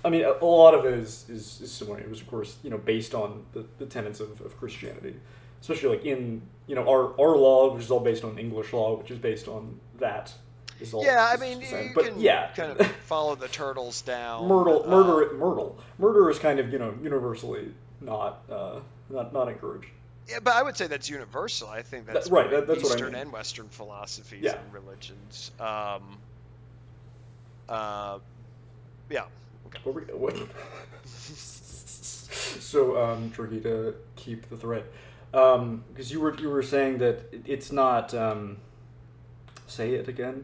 I mean, a, a lot of it is, is, is similar. It was, of course, you know, based on the, the tenets of, of Christianity, especially like in you know our our law, which is all based on English law, which is based on that. Is all Yeah, I mean, you but can yeah, kind of follow the turtles down. murder, uh, murder, murder, murder is kind of you know universally not uh, not not encouraged. Yeah, but I would say that's universal. I think that's That- right, that- that's what I Eastern mean. and Western philosophies Yeah. and religions. Um, uh, yeah. What were, what? so, um, tricky to keep the thread, because you were you were saying that it's not. Um, say it again.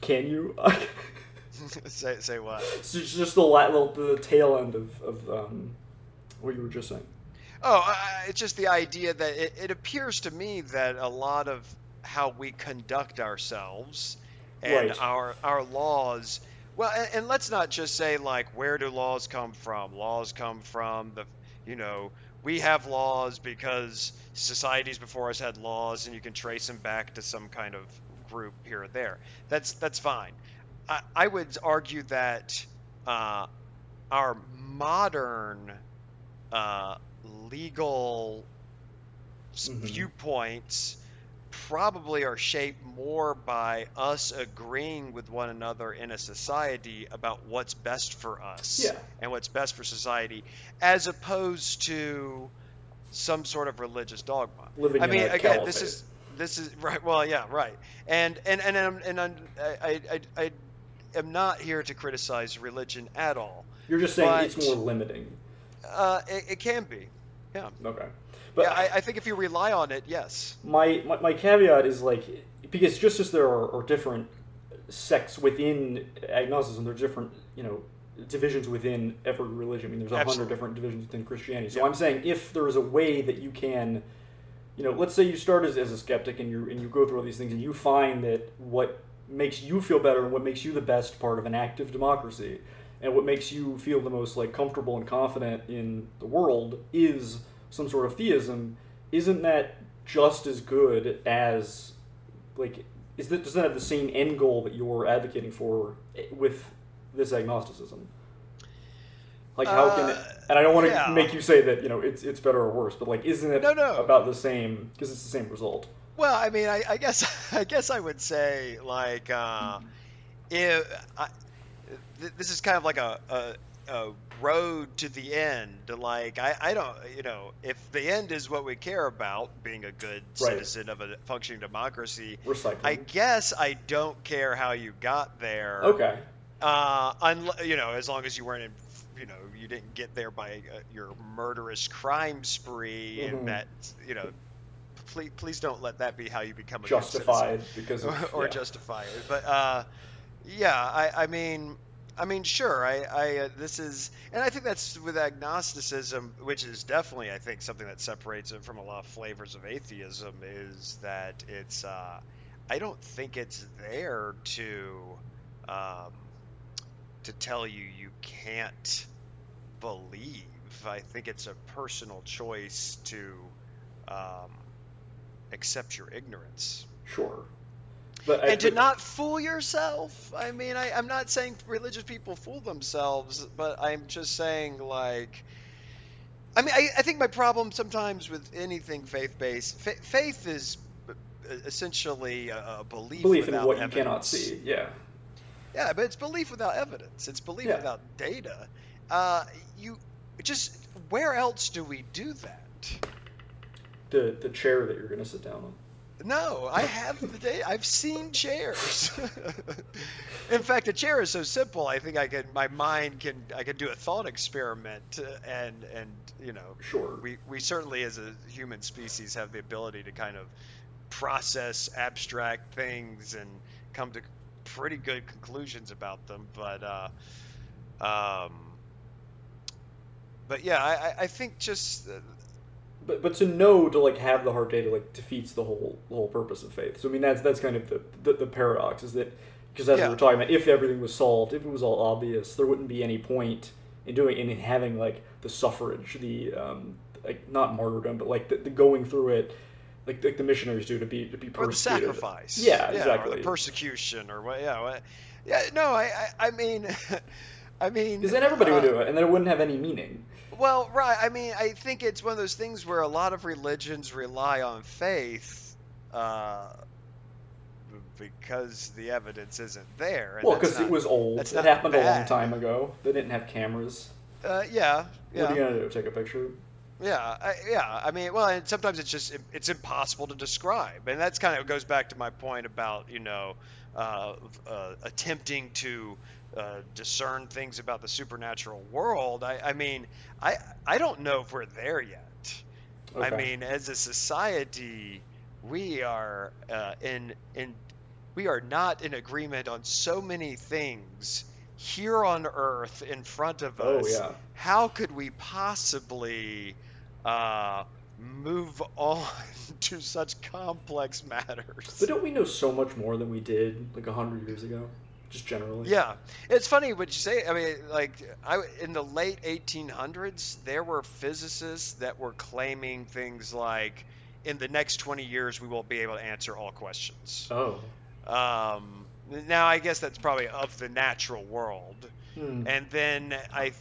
Can you? say say what? it's just the la- the, tail end of of um, what you were just saying. Oh, it's just the idea that it, it appears to me that a lot of how we conduct ourselves and Right. our our laws. Well, and, and let's not just say like where do laws come from? Laws come from the, you know, we have laws because societies before us had laws, and you can trace them back to some kind of group here or there. That's that's fine. I, I would argue that uh, our modern uh, legal Mhm. viewpoints probably are shaped more by us agreeing with one another in a society about what's best for us Yeah. and what's best for society as opposed to some sort of religious dogma. Living I mean, again, this is this is right. Well, yeah, right. And and and I'm, and I'm, I, I I am not here to criticize religion at all. You're just saying but- it's more limiting. Uh, it, it can be. Yeah. Okay, but yeah, I, I think if you rely on it, yes. my, my my caveat is like because just as there are, are different sects within agnosticism, there are different you know divisions within every religion. I mean, there's a hundred different divisions within Christianity. So Yeah. I'm saying if there is a way that you can, you know, let's say you start as, as a skeptic and you and you go through all these things and you find that what makes you feel better and what makes you the best part of an active democracy and what makes you feel the most like comfortable and confident in the world is some sort of theism isn't that just as good as like is that does that have the same end goal that you're advocating for with this agnosticism like how can it Uh, and i don't want to yeah. make you say that you know it's it's better or worse but like isn't it No, no. about the same because it's the same result Well, I mean, I, I guess I guess I would say like uh, if I, th- this is kind of like a, a a road to the end. Like I, I don't you know if the end is what we care about, being a good Right. citizen of a functioning democracy. recycling I guess I don't care how you got there. okay Uh, you know, as long as you weren't in, you know, you didn't get there by uh, your murderous crime spree, Mhm. and that, you know, please, please don't let that be how you become a good citizen. justified because or, of, or yeah. justify it. But uh, yeah, I, I mean, I mean, sure, I, I uh, this is, and I think that's with agnosticism, which is definitely, I think, something that separates it from a lot of flavors of atheism, is that it's, uh, I don't think it's there to, um, to tell you you can't believe. I think it's a personal choice to. Um, accept your ignorance sure but I, and to not fool yourself. I mean, I, I'm not saying religious people fool themselves, but I'm just saying, like, I mean, I, I think my problem sometimes with anything faith based, fa- faith is uh, essentially a, a belief, belief in what you cannot see yeah Yeah, but it's belief without evidence. It's belief Yeah. without data. Uh, you just where else do we do that? the the chair that you're going to sit down on No, I have the data. I've seen chairs. In fact, a chair is so simple. I think I can. My mind can. I can do a thought experiment, uh, and and you know, sure we we certainly as a human species have the ability to kind of process abstract things and come to pretty good conclusions about them. But uh, um, but yeah, I, I- I think just uh, But but to know to like have the hard data like defeats the whole the whole purpose of faith. So I mean that's that's kind of the the, the paradox is that because as Yeah. we're talking about, if everything was solved, if it was all obvious, there wouldn't be any point in doing in having like the suffrage, the um like not martyrdom, but like the, the going through it, like, like the missionaries do to be to be or the sacrifice. Yeah, Or exactly. the persecution, or what? Yeah, what, yeah. No, I, I, I mean, I mean, Because then everybody would uh, do it, and then it wouldn't have any meaning. Well, right. I mean, I think it's one of those things where a lot of religions rely on faith uh, because the evidence isn't there. and Well, because it was old. It happened a long time ago. They didn't have cameras. Uh, yeah, What are you yeah, gonna do? Take a picture? yeah, I, yeah. I mean, well, and sometimes it's just it's impossible to describe, and that's kind of goes back to my point about you know uh, uh, attempting to uh, discern things about the supernatural world. I, I mean, I I don't know if we're there yet. I mean, as a society, we are uh, in in we are not in agreement on so many things here on Earth in front of Oh, us. yeah. How could we possibly uh, move on to such complex matters? But don't we know so much more than we did like a hundred years ago? Just generally. Yeah, it's funny what you say. I mean, like, I in the late 1800s, there were physicists that were claiming things like, in the next 20 years, we won't be able to answer all questions. Oh. Um, now, I guess that's probably of the natural world, Hmm. and then I,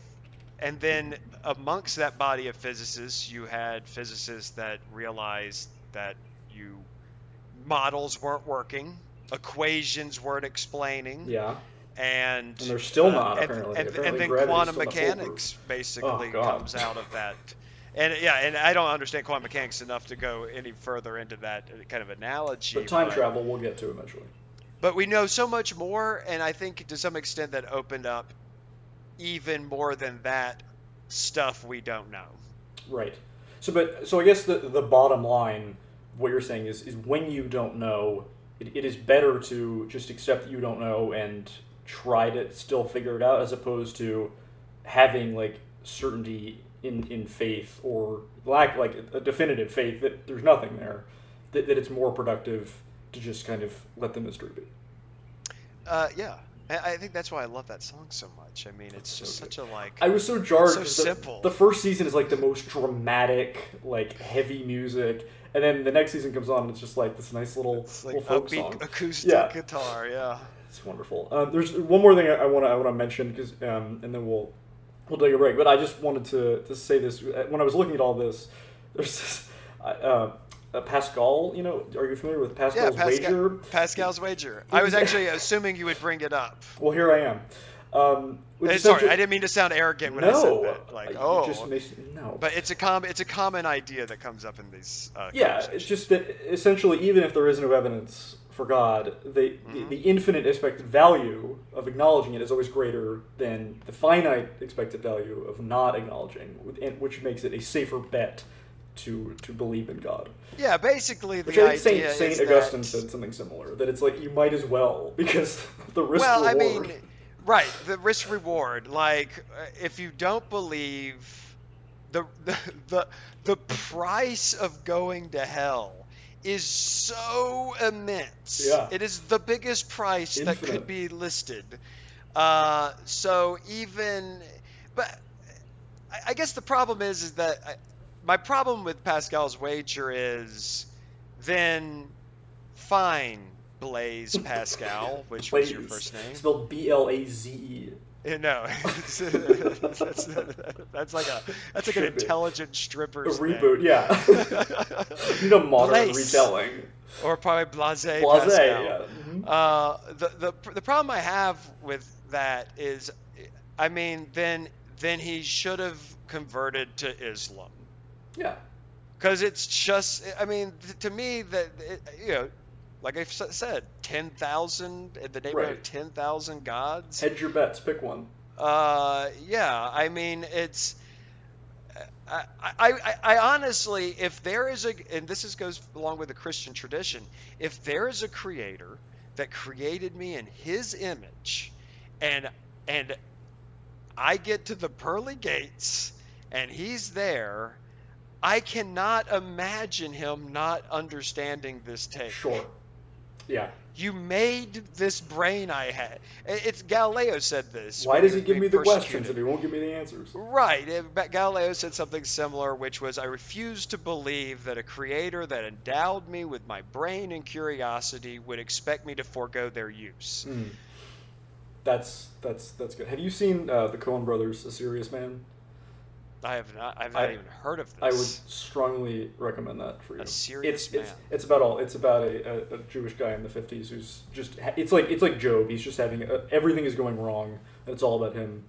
and then amongst that body of physicists, you had physicists that realized that you models weren't working, equations weren't explaining Yeah. and And they're still uh, not, apparently. and, Apparently and then quantum mechanics basically Oh, comes out of that and yeah and i don't understand quantum mechanics enough to go any further into that kind of analogy But time travel, we'll get to eventually. but we know so much more and i think to some extent that opened up even more than that stuff we don't know Right. So, but so I guess the the bottom line, what you're saying is, is when you don't know, it, it is better to just accept that you don't know and try to still figure it out, as opposed to having like certainty in in faith or lack like a definitive faith that there's nothing there. That, that it's more productive to just kind of let the mystery be. uh, yeah I, I think that's why i love that song so much i mean it's so just good. such a like I was so jarred. So 'cause the, simple. The first season is like the most dramatic, like heavy music, and then the next season comes on and it's just like this nice little, it's like little folk song. acoustic Yeah. guitar yeah It's wonderful. Um, there's one more thing I want to I want to mention because um, and then we'll we'll take a break. But I just wanted to to say this when I was looking at all this. There's this uh, uh, Pascal. You know, are you familiar with Yeah, Pascal's Pascal, wager? Pascal's wager. I was actually assuming you would bring it up. Well, here I am. Um, which Eh, sorry, essentially- I didn't mean to sound arrogant when I said that. Like, oh, just makes no. but it's a com- it's a common idea that comes up in these. Uh, Yeah, it's just that essentially, even if there is no evidence for God, the, the, Mm-hmm. the infinite expected value of acknowledging it is always greater than the finite expected value of not acknowledging, which makes it a safer bet to to believe in God. yeah, basically the Which I think idea Saint, is Saint Augustine that, said something similar. That it's like you might as well because the risk Well, I mean, right, the risk reward. Like, uh, if you don't believe the the the, the price of going to hell is so immense. Yeah. It is the biggest price that could be listed. Uh, so even, but I, I guess the problem is is that I, my problem with Pascal's wager is then fine Blaise Pascal, which was your first name. spelled B L A Z E. Uh, No, that's, that's like a that's like an be. intelligent A reboot, name. yeah. you need a modern Blaze. retelling. or probably Blase, Blase, Pascal. yeah. Mhm. Uh, the the the problem I have with that is, I mean, then then he should have converted to Islam Yeah. because it's just, I mean, th- to me that you know, like I said, ten thousand in the neighborhood Right. of ten thousand gods. Hedge your bets. Pick one. Uh, yeah, I mean, it's. I, I, I, I honestly, if there is a, and this is goes along with the Christian tradition, if there is a creator that created me in His image, and and I get to the pearly gates, and he's there, I cannot imagine him not understanding this take. Sure. Yeah. You made this brain I had. It's Galileo said this. Why does he give me the questions if he won't give me the answers? Right. Galileo said something similar, which was, I refuse to believe that a creator that endowed me with my brain and curiosity would expect me to forego their use. Hmm. That's that's that's good. Have you seen uh, the Coen Brothers, A Serious Man? I have not. I've not I- even heard of this. I would strongly recommend that for you. A Serious it's, It's Man. it's about all. It's about a, a, a Jewish guy in the fifties who's just. It's like it's like Job. He's just having a, everything is going wrong, and it's all about him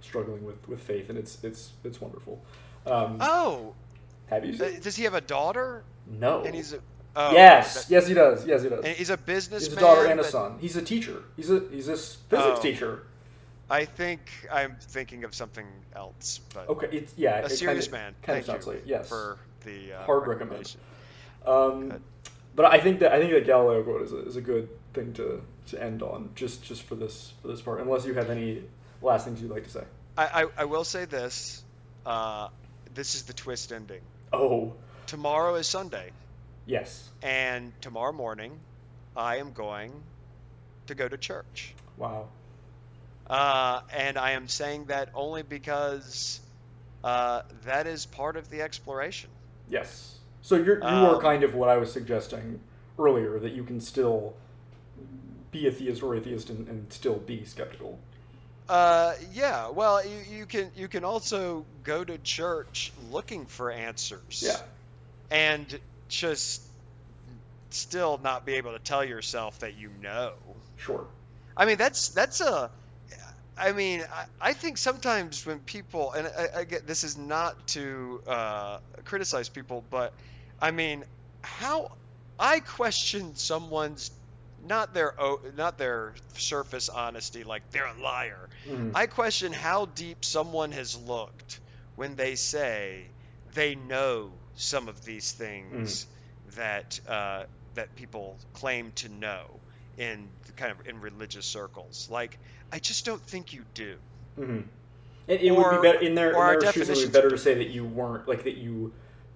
struggling with, with faith, and it's it's it's wonderful. Um, Oh, have you uh, seen? does he have a daughter? No. And he's a. Oh, yes, that- yes, he does. Yes, he does. he's a businessman. He's a daughter and a son. He's a teacher. He's a he's a physics Oh. teacher. I think I'm thinking of something else, but Okay, it's yeah. a it serious kinda, man. Kind Thank of you yes. for the uh, Hard recommend. recommendation. Um, but I think that I think that Galileo quote is a, is a good thing to, to end on just just for this for this part. Unless you have any last things you'd like to say. I, I, I will say this. Uh, this is the twist ending. Oh Tomorrow is Sunday, yes, and tomorrow morning, I am going to go to church. wow. Uh, and I am saying that only because uh, that is part of the exploration. Yes. So you're you are Um, kind of what I was suggesting earlier that you can still be a theist or atheist and, and still be skeptical. Uh, yeah. Well, you, you can you can also go to church looking for answers. Yeah. And just still not be able to tell yourself that you know. Sure. I mean, that's that's a. I mean, I, I think sometimes when people, and I, I get this is not to uh, criticize people, but I mean, how I question someone's not their not their surface honesty, like they're a liar. Mhm. I question how deep someone has looked when they say they know some of these things that uh, that people claim to know in kind of in religious circles. Like, I just don't think you do. Mm-hmm. It, it would be better in their, in or their shoes. It would be better to say that you weren't like that you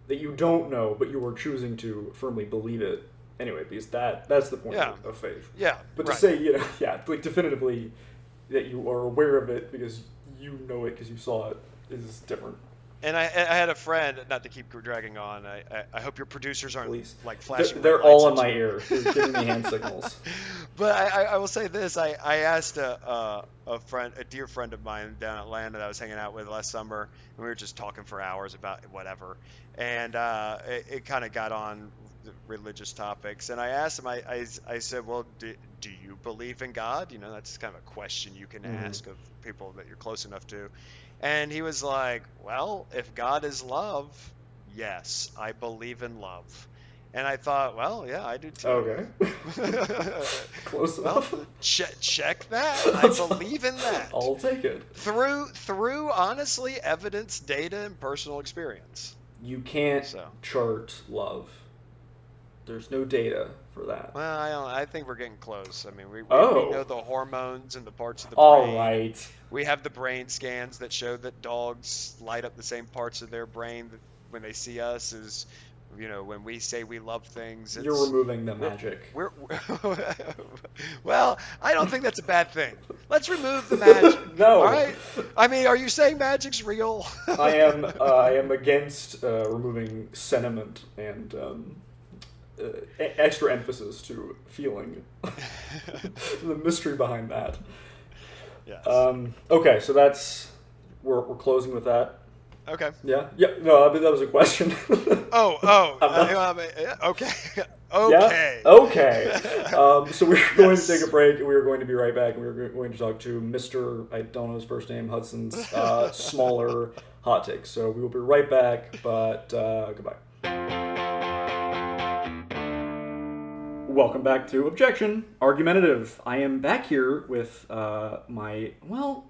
that you don't know, but you were choosing to firmly believe it anyway, because that that's the point Yeah. of, of faith. Yeah, But right. to say you know, yeah, like definitively that you are aware of it because you know it because you saw it is different. And I, I had a friend, not to keep dragging on. I, I, I hope your producers aren't Please. like They're, flashing. they're all in my ear. They're giving me hand signals. But I, I, will say this: I, I asked a, a a friend, a dear friend of mine down in Atlanta that I was hanging out with last summer, and we were just talking for hours about whatever, and uh, it, it kind of got on religious topics. And I asked him, I, I, I said, well, do, do you believe in God? You know, that's kind of a question you can Mhm. ask of people that you're close enough to. And he was like, well, if God is love, yes, I believe in love. And I thought, well, yeah, I do too. Okay. Close well, enough. check that. I believe in that. I'll take it. Through through honestly evidence, data, and personal experience. You can't So. chart love. There's no data for that. Well, I don't. I think we're getting close. I mean, we, we, Oh. we know the hormones and the parts of the All brain. right. We have the brain scans that show that dogs light up the same parts of their brain when they see us as, you know, when we say we love things. You're removing the magic. We're, well, I don't think that's a bad thing. Let's remove the magic. No. All right. I mean, are you saying magic's real? I am. Uh, I am against uh, removing sentiment and um, uh, extra emphasis to feeling. the mystery behind that. Yes. Um, okay, so that's we're, we're closing with that. okay. Yeah. Yeah. No, I mean that was a question. Oh, oh. I'm uh, I yeah, okay. Yeah? okay. Okay. Um, so we're going to take a break, and we are going to be right back, and we're going to talk to Mr. I don't know his first name, Hudson's uh, smaller hot takes. So we will be right back, but uh, goodbye. Welcome back to Objection Argumentative. I am back here with uh, my well,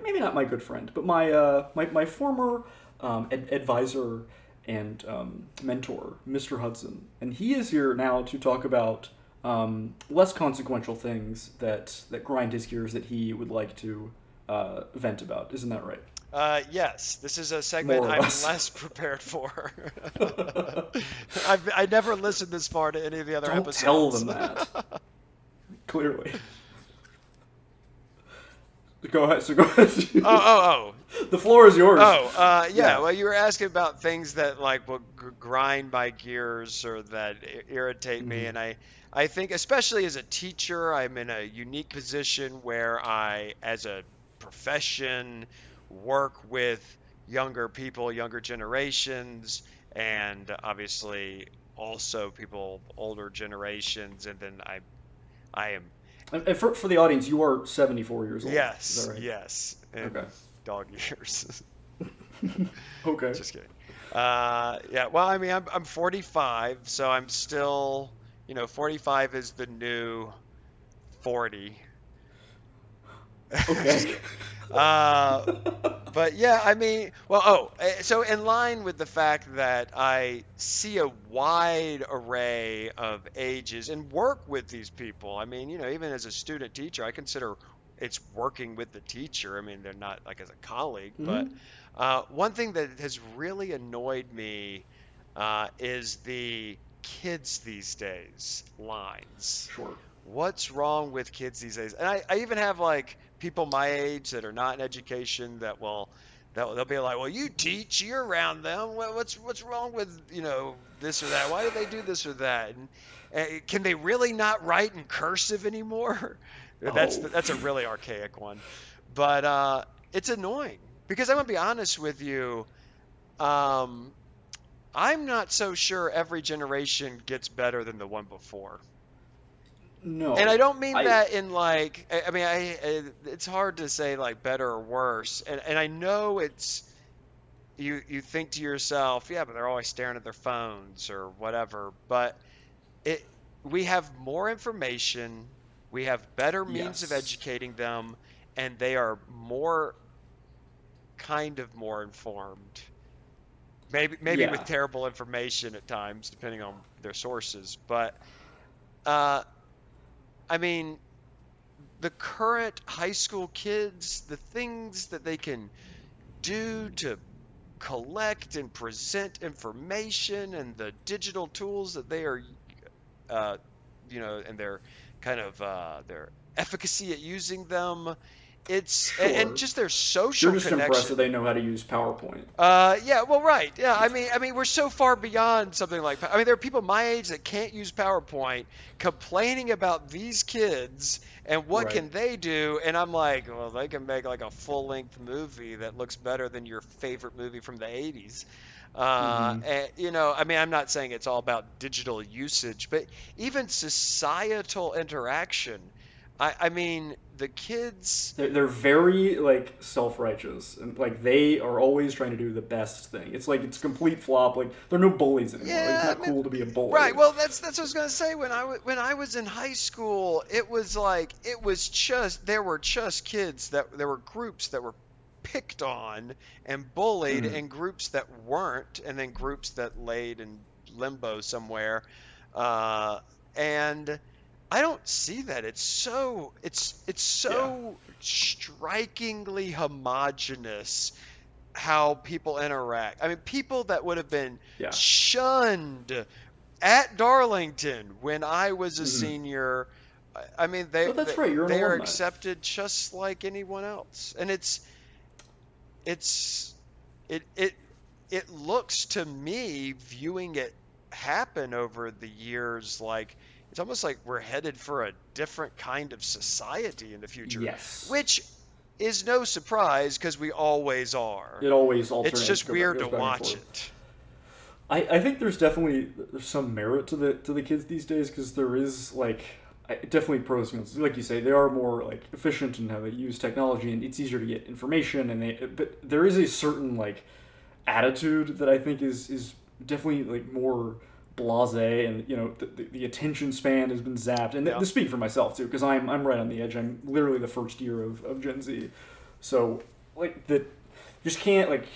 maybe not my good friend, but my uh, my, my former um, ad- advisor and um, mentor, Mr. Hudson, and he is here now to talk about um, less consequential things that that grind his gears that he would like to uh, vent about. Isn't that right? Uh, yes, this is a segment I'm less. prepared for. I've, I never listened this far to any of the other Don't episodes. tell them that. Clearly. Go ahead. So go ahead. oh, oh, oh. The floor is yours. oh. Uh, yeah, Yeah. Well, you were asking about things that like will gr- grind my gears or that irritate me, Mm-hmm. and I, I think especially as a teacher, I'm in a unique position where I, as a profession, work with younger people, younger generations, and obviously also people older generations, and then I, I am And, for, for the audience, you are 74 years old. yes, right? yes, Okay. dog years. Okay. Just kidding. Uh, yeah. Well, I mean, I'm I'm 45, so I'm still, you know, 45 is the new 40. Okay. Uh, but yeah, I mean, well, oh, eh, so in line with the fact that I see a wide array of ages and work with these people. I mean, you know, even as a student teacher, I consider it's working with the teacher. I mean, they're not like as a colleague, but uh, one thing that has really annoyed me uh, is the kids these days lines Sure. what's wrong with kids these days? And I, I even have like people my age that are not in education that will that they'll be like, well, you teach, you're around them. What's what's wrong with you know this or that? Why do they do this or that? And uh, can they really not write in cursive anymore? That's Oh. that's a really archaic one, but uh, it's annoying because I'm gonna be honest with you. Um, I'm not so sure every generation gets better than the one before. No. And I don't mean I- that in like I I mean I, I it's hard to say like better or worse. And and I know it's you you think to yourself, yeah, but they're always staring at their phones or whatever, but it we have more information, we have better means of educating them and they are more kind of more informed. Maybe maybe Yeah. with terrible information at times depending on their sources, but uh I mean, the current high school kids, the things that they can do to collect and present information and the digital tools that they are, uh, you know, and their kind of uh, their efficacy at using them. It's and, Sure. and just their social You're just connection. impressed that they know how to use PowerPoint. Uh, yeah, well, right. Yeah, I mean, I mean, we're so far beyond something like. I mean, there are people my age that can't use PowerPoint, complaining about these kids and what Right. can they do, and I'm like, well, they can make like a full-length movie that looks better than your favorite movie from the '80s. Uh, Mm-hmm. and, you know, I mean, I'm not saying it's all about digital usage, but even societal interaction. I, I mean, the kids. They're, they're very like self-righteous and like they are always trying to do the best thing. It's like it's complete flop. Like they're no bullies anymore. Like, Yeah, it's not I mean- cool to be a bully. Right. Well, that's that's what I was gonna say. When I wa- when I was in high school, it was like it was just there were just kids that there were groups that were picked on and bullied, Mhm. and groups that weren't, and then groups that laid in limbo somewhere. Uh, and I don't see that. It's so it's it's so strikingly homogenous how people interact. I mean, people that would have been Yeah. shunned at Darlington when I was a Mhm. senior. I- I mean, they Oh, that's they, right, you're they are alumni. accepted just like anyone else, and it's it's it it it looks to me viewing it happen over the years like it's almost like we're headed for a different kind of society in the future Yes. which is no surprise because we always are it always alternates. it's just weird to watch it I, I think there's definitely there's some merit to the to the kids these days because there is like definitely pros and cons. Like you say, they are more like efficient in how they use technology, and it's easier to get information. And they but there is a certain like attitude that I think is is definitely like more blasé, and you know the, the, the attention span has been zapped. And Yeah. to speak for myself too, because I'm I'm right on the edge. I'm literally the first year of, of Gen Z, so like the just can't like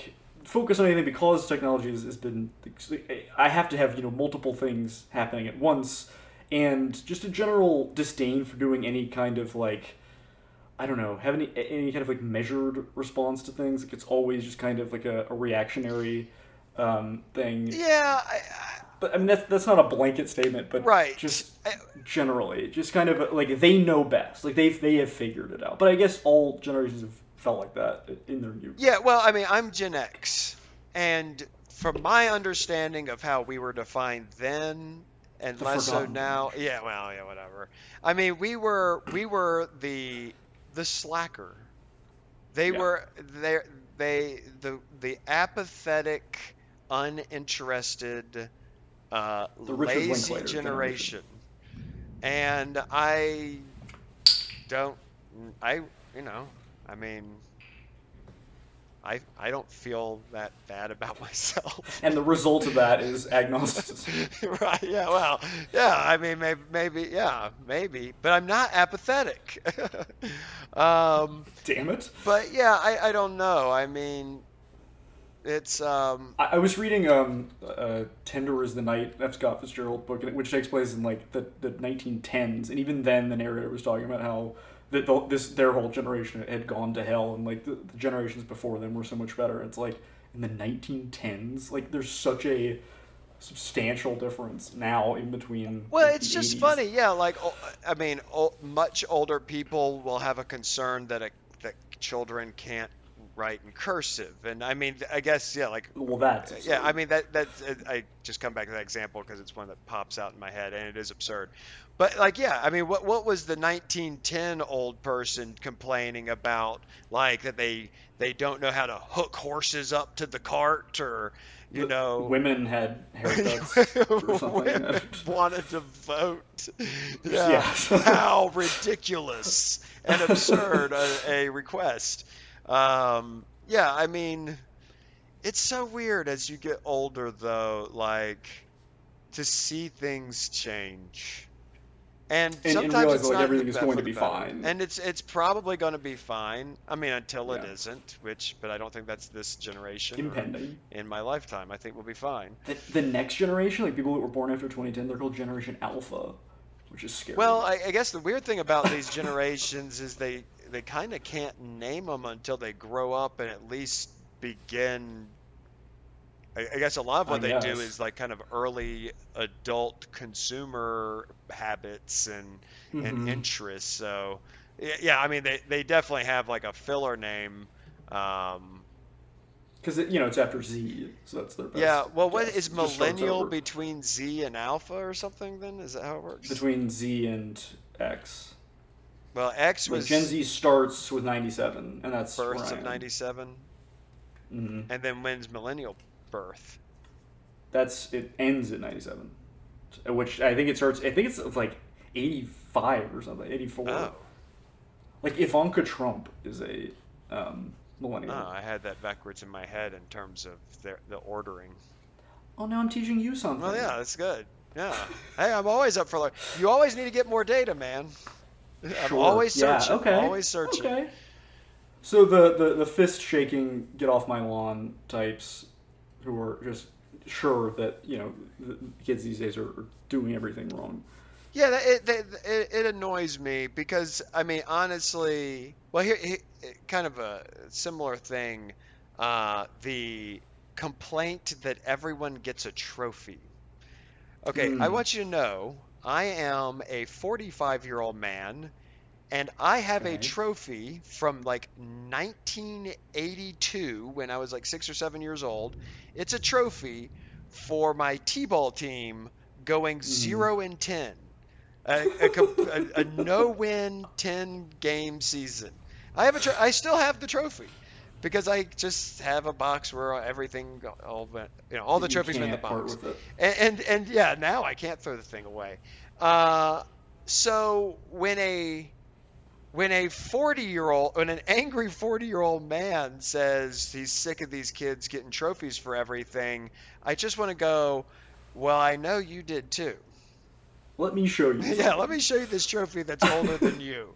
focus on anything because technology has, has been i have to have you know multiple things happening at once and just a general disdain for doing any kind of like I don't know have any any kind of like measured response to things. Like it's always just kind of like a, a reactionary um, thing. Yeah, I, I, But I mean that's that's not a blanket statement, but Right. just generally, just kind of like they know best. Like they they have figured it out. But I guess all generations have felt like that in their youth. Yeah, well, I mean, I'm Gen X, and from my understanding of how we were defined then, and The less so now, yeah, well, yeah, whatever. I mean, we were we were the the slacker. They Yeah. were they they the the apathetic, uninterested, uh, lazy generation. And I don't I you know I mean I I don't feel that bad about myself. And the result of that is agnosticism. right? Yeah. Well. Yeah. I mean, maybe. Maybe. Yeah. Maybe. But I'm not apathetic. um. Damn it. But yeah. I. I don't know. I mean, it's um. I, I was reading um, uh, "Tender Is the Night," F. Scott Fitzgerald book, which takes place in like the, the 1910s, and even then, the narrator was talking about how that the, this their whole generation had gone to hell, and like the, the generations before them were so much better. It's like in the 1910s, like there's such a substantial difference now in between. Well, like, it's just 80s. funny. Yeah. Like. I mean, o- much older people will have a concern that a, that children can't write in cursive, and I mean, I guess yeah. Like Well, that uh, yeah i mean that that's uh, i just come back to that example because it's one that pops out in my head and it is absurd. But like yeah i mean what what was the 1910 old person complaining about like that they they don't know how to hook horses up to the cart or you know? women had haircuts women wanted to vote. Yeah. Yes. how ridiculous and absurd a, a request um yeah i mean it's so weird as you get older though like to see things change and, and sometimes realize it's like not everything is going to be fine. and it's it's probably going to be fine i mean until it Yeah. isn't which but i don't think that's this generation impending. in my lifetime i think we'll be fine The, the next generation, like people that were born after 2010, they're called Generation Alpha, which is scary. Well, I, I guess the weird thing about these generations is they they kind of can't name them until they grow up and at least begin. I, I guess a lot of what they do is like kind of early adult consumer habits and and Mhm. interests. So, yeah, I mean they they definitely have like a filler name. Um, because you know it's after Z, so that's their best. yeah, well, what guess. is It just starts millennial between Z and Alpha or something? Then is that how it works? between Z and X? Well, X Like was Gen Z starts with 97, and that's births of am. '97. Mhm. And then when's millennial birth? That's it ends at 97, which I think it starts. I think it's like 85 or something, 84. Oh, Like Ivanka Trump is a um, millennial. no, I had that backwards in my head in terms of their, the ordering. Oh, now I'm teaching you something. Well, yeah, that's good. Yeah. hey, I'm always up for learning. You always need to get more data, man. I'm Sure. always Yeah, searching. okay. Always searching. Okay. So the, the, the fist shaking, get off my lawn types who are just sure that, you know, the kids these days are, doing everything wrong. Yeah, that, it, it it annoys me because I mean, honestly, well, here, here kind of a similar thing. Uh, the complaint that everyone gets a trophy. Okay, I Hmm. want you to know I am a 45 year old man, and I have a trophy from like 1982 when I was like six or seven years old. It's a trophy for my T-ball team going mm-hmm. zero and ten, a, a, a, a no-win ten game season. I have a tro- I still have the trophy because I just have a box where everything all went, you know all the You trophies were in the box. And, and and yeah, now I can't throw the thing away. Uh, so when a when a 40 year old when an angry 40 year old man says he's sick of these kids getting trophies for everything, I just want to go, well, I know you did too. Let me show you. yeah, let me show you this trophy that's older than you.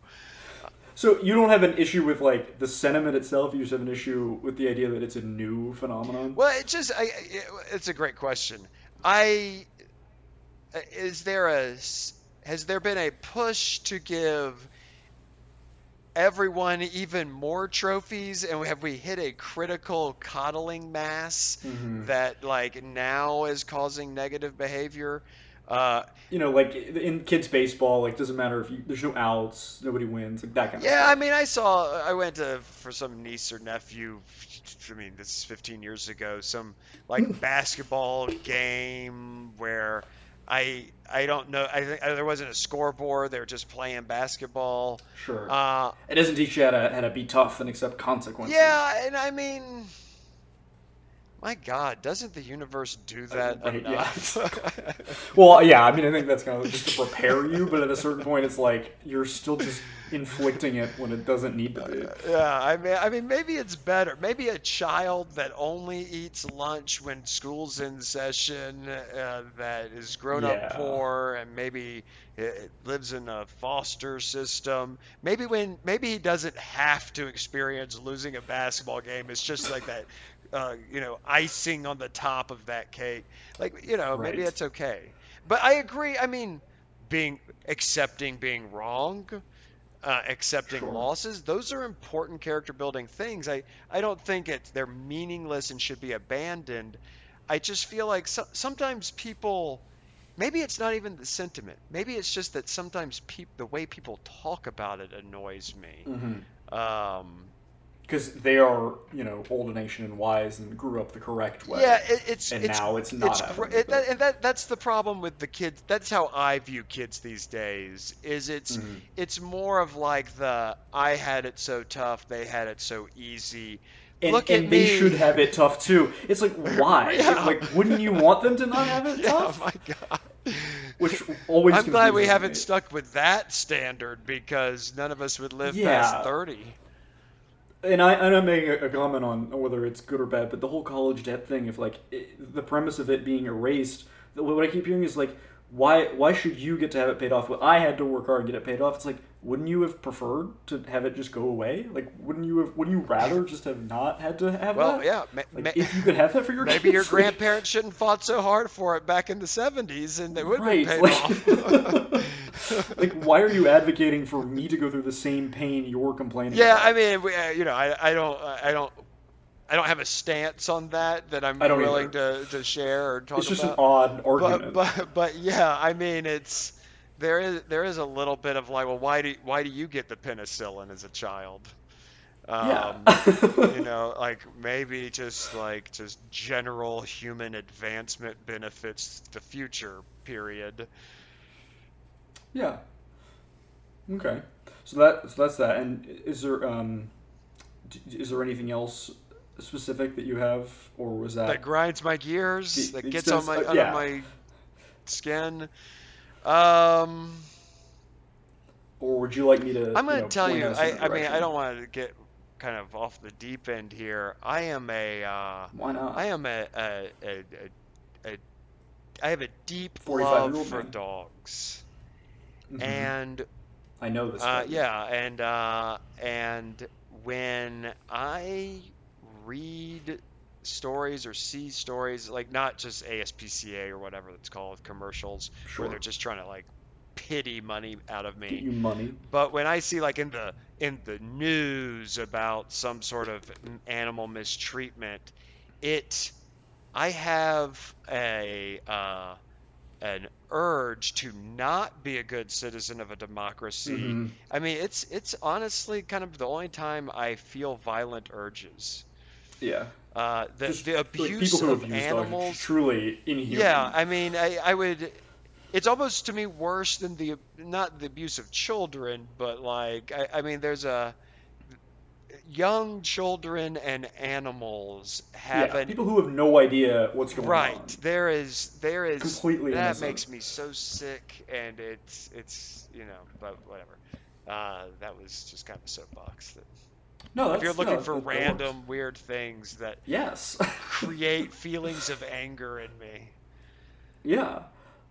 So you don't have an issue with like the sentiment itself. You just have an issue with the idea that it's a new phenomenon. Well, it's just I, it- it's a great question. I is there a has there been a push to give everyone even more trophies and have we hit a critical coddling mass Mm-hmm. that like now is causing negative behavior uh, You know, like in kids baseball, like doesn't matter if you there's no outs, nobody wins, like that kind of yeah i mean i saw i went to for some niece or nephew i mean this is 15 years ago some like basketball game where i i don't know i think there wasn't a scoreboard they were just playing basketball Sure. uh, it doesn't teach you how to how to be tough and accept consequences. Yeah, and I mean, my God, doesn't the universe do that right, yeah. enough? Well, yeah, I mean, I think that's kind of just to prepare you, but at a certain point, it's like you're still just inflicting it when it doesn't need to be. yeah, I mean, I mean, maybe it's better. Maybe a child that only eats lunch when school's in session, uh, that is grown Yeah. up poor, and maybe it lives in a foster system. Maybe when maybe he doesn't have to experience losing a basketball game. It's just like that. Uh, you know, icing on the top of that cake. Like, you know, maybe Right. that's okay. But I agree. I mean, being accepting being wrong, uh, accepting Sure. losses, those are important character building things. I, I don't think it's they're meaningless and should be abandoned. I just feel like so, sometimes people, maybe it's not even the sentiment. Maybe it's just that sometimes peop, the way people talk about it annoys me. Mm-hmm. Um, Because they are, you know, old a nation and wise and grew up the correct way. Yeah, it, it's And it's, now it's not It's, happening, it, that, and that that's the problem with the kids. That's how I view kids these days. Is it's Mm-hmm. it's more of like the I had it so tough, they had it so easy. And, Look and at they me. should have it tough too. It's like why? Yeah. Like, wouldn't you want them to not have it Yeah, tough? Oh my God. Which always. I'm glad we haven't me. stuck with that standard because none of us would live Yeah. past 30. And I, I'm making a, comment on whether it's good or bad, but the whole college debt thing, if like it, the premise of it being erased, what I keep hearing is like, why why should you get to have it paid off? Well, I had to work hard and get it paid off. It's like, wouldn't you have preferred to have it just go away? Like, wouldn't you have? Wouldn't you rather just have not had to have Well, that? Well, yeah, Like, ma- if you could have that for your Maybe your kids, like- grandparents shouldn't fought so hard for it back in the 70s and they would have Right, paid like- off. like, why are you advocating for me to go through the same pain you're complaining? Yeah, about? I mean, we, uh, you know, I, I don't, I don't, I don't have a stance on that that I'm willing to, to share or talk about. it's just an about. odd but, argument. but, but yeah, I mean, it's there is there is a little bit of like, well, why do why do you get the penicillin as a child? Um, yeah. you know, like maybe just like just general human advancement benefits the future. Period. Yeah. Okay. So that so that's that. And is there um is there anything else specific that you have, or was that? that grinds my gears, The- that gets on my uh, under yeah. my skin. Um, or would you like me to? I'm going you to know, tell you. I, I, mean, I don't want to get kind of off the deep end here. I am a. Uh, Why not? I am a, a, a, a, a. I have a deep 45-year-old love for man. dogs, Mhm. and I know this. uh, yeah, and uh, and when I read stories or see stories like not just ASPCA or whatever it's called commercials Sure. where they're just trying to like pity money out of Get me. you money. But when I see like in the in the news about some sort of animal mistreatment, it I have a uh, an urge to not be a good citizen of a democracy. Mhm. I mean, it's it's honestly kind of the only time I feel violent urges. Yeah. Uh, the Just, the abuse who of abuse dogs are animals. truly inhuman. Yeah, I mean, I, I would. It's almost to me worse than the not the abuse of children, but like I, I mean, there's a young children and animals have yeah. an People who have no idea what's going right. on. Right. There is there is Completely that innocent. makes me so sick, and it's it's you know, but whatever. Uh, that was just kind of a soapbox. That No, that's if you're looking no, for that- that works. random weird things that Yes. create feelings of anger in me. Yeah.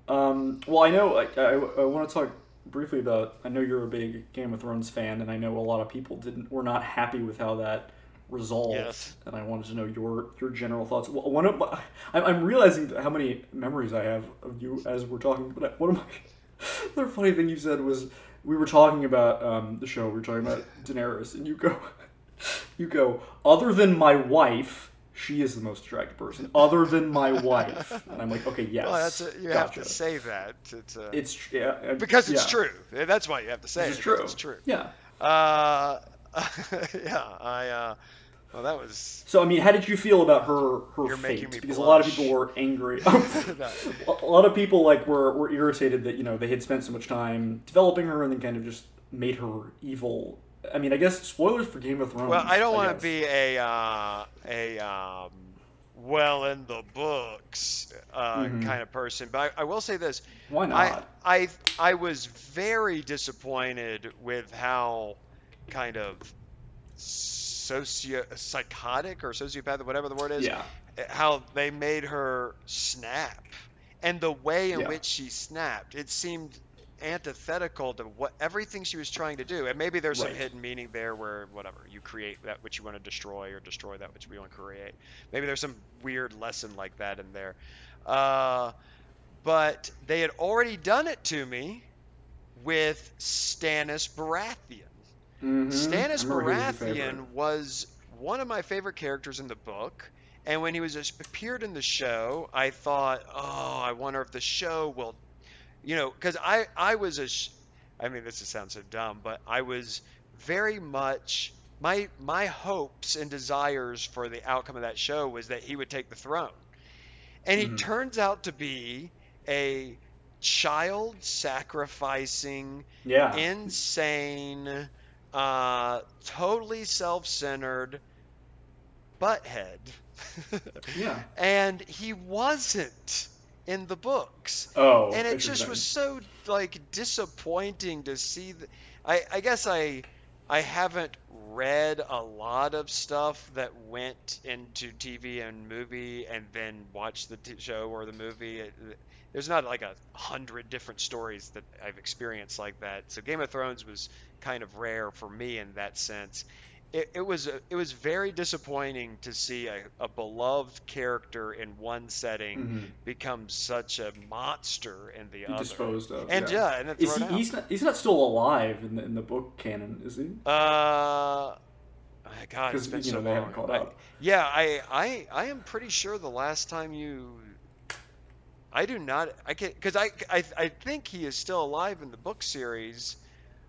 Um, well, I know. I, I, I want to talk briefly about. I know you're a big Game of Thrones fan, and I know a lot of people didn't were not happy with how that resolved. Yes. And I wanted to know your your general thoughts. Well, one of my, I'm, I'm realizing how many memories I have of you as we're talking. But one of my the funny thing you said was we were talking about um, the show. We were talking about Daenerys, and you go, you go. Other than my wife, she is the most attractive person. Other than my wife, and I'm like, okay, yes. Well, that's a, you have to say that. It's, uh, It's tr- yeah, because it's yeah. true. That's why you have to say it. is because true. It's true. Yeah. Uh, yeah. I. Uh, well, that was. So I mean, how did you feel about her her You're making fate? me Because a lot of people were angry. a lot of people like were, were irritated that you know they had spent so much time developing her and then kind of just made her evil. I mean, I guess spoilers for Game of Thrones. Well, I don't want to be a uh, a um, well in the books uh, Mhm. kind of person, but I, I will say this: Why I, not? I I was very disappointed with how kind of socio psychotic or sociopath, whatever the word is, yeah. how they made her snap and the way in Yeah. which she snapped it seemed antithetical to what everything she was trying to do and maybe there's some hidden meaning there where whatever you create that which you want to destroy or destroy that which we want to create maybe there's some weird lesson like that in there uh, but they had already done it to me with Stannis Baratheon Mhm. Stannis I remember he was. Baratheon was one of my favorite characters in the book. And when he was appeared in the show, I thought, oh, I wonder if the show will, you know, because I I was a, sh- I mean, this sounds so dumb, but I was very much my my hopes and desires for the outcome of that show was that he would take the throne, and he Mhm. turns out to be a child sacrificing Yeah. insane, uh, totally self-centered butthead. yeah. and he wasn't in the books. Oh. and it just was so like disappointing to see. I I guess I I haven't read a lot of stuff that went into TV and movie and then watched the t- show or the movie. It, there's not like a hundred different stories that I've experienced like that. So Game of Thrones was kind of rare for me in that sense. It, it was a, it was very disappointing to see a, a beloved character in one setting Mhm. become such a monster in the He other. disposed of. and yeah. yeah, and then Is he, out. he's not he's not still alive in the in the book canon, is he? Uh, God, it's been so know, long. I- yeah, I, I, I am pretty sure the last time you, I do not, I can, because I, I, I think he is still alive in the book series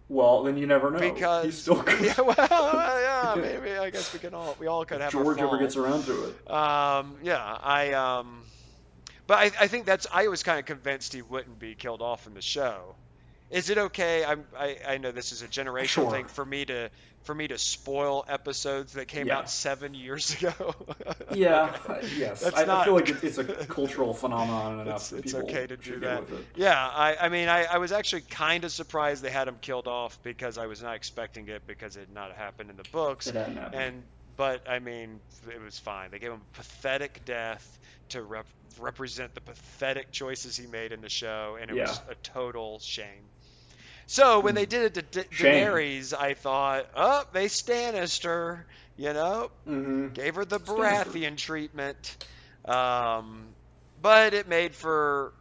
Well, then you never know. because, he's still good. yeah, well, yeah, maybe I guess we can all, we all could have George ever gets around to it. Um, yeah, I, um, but I, I think that's, I was kind of convinced he wouldn't be killed off in the show. Is it okay? I'm, I, I know this is a generational Sure. thing for me to, for me to spoil episodes that came Yeah. out seven years ago. Yeah, yes. That's I, I feel like it, it's a cultural phenomenon enough It's, it's okay to do that. Yeah, I, I mean, I, I was actually kind of surprised they had him killed off because I was not expecting it because it had not happened in the books. It hadn't happened. And but I mean, it was fine. They gave him a pathetic death to rep- represent the pathetic choices he made in the show, and it was a total shame. So when they did it to Da- Daenerys, I thought, oh, they Stannised her, you know, hmm gave her the. Baratheon treatment. Um, but it made for,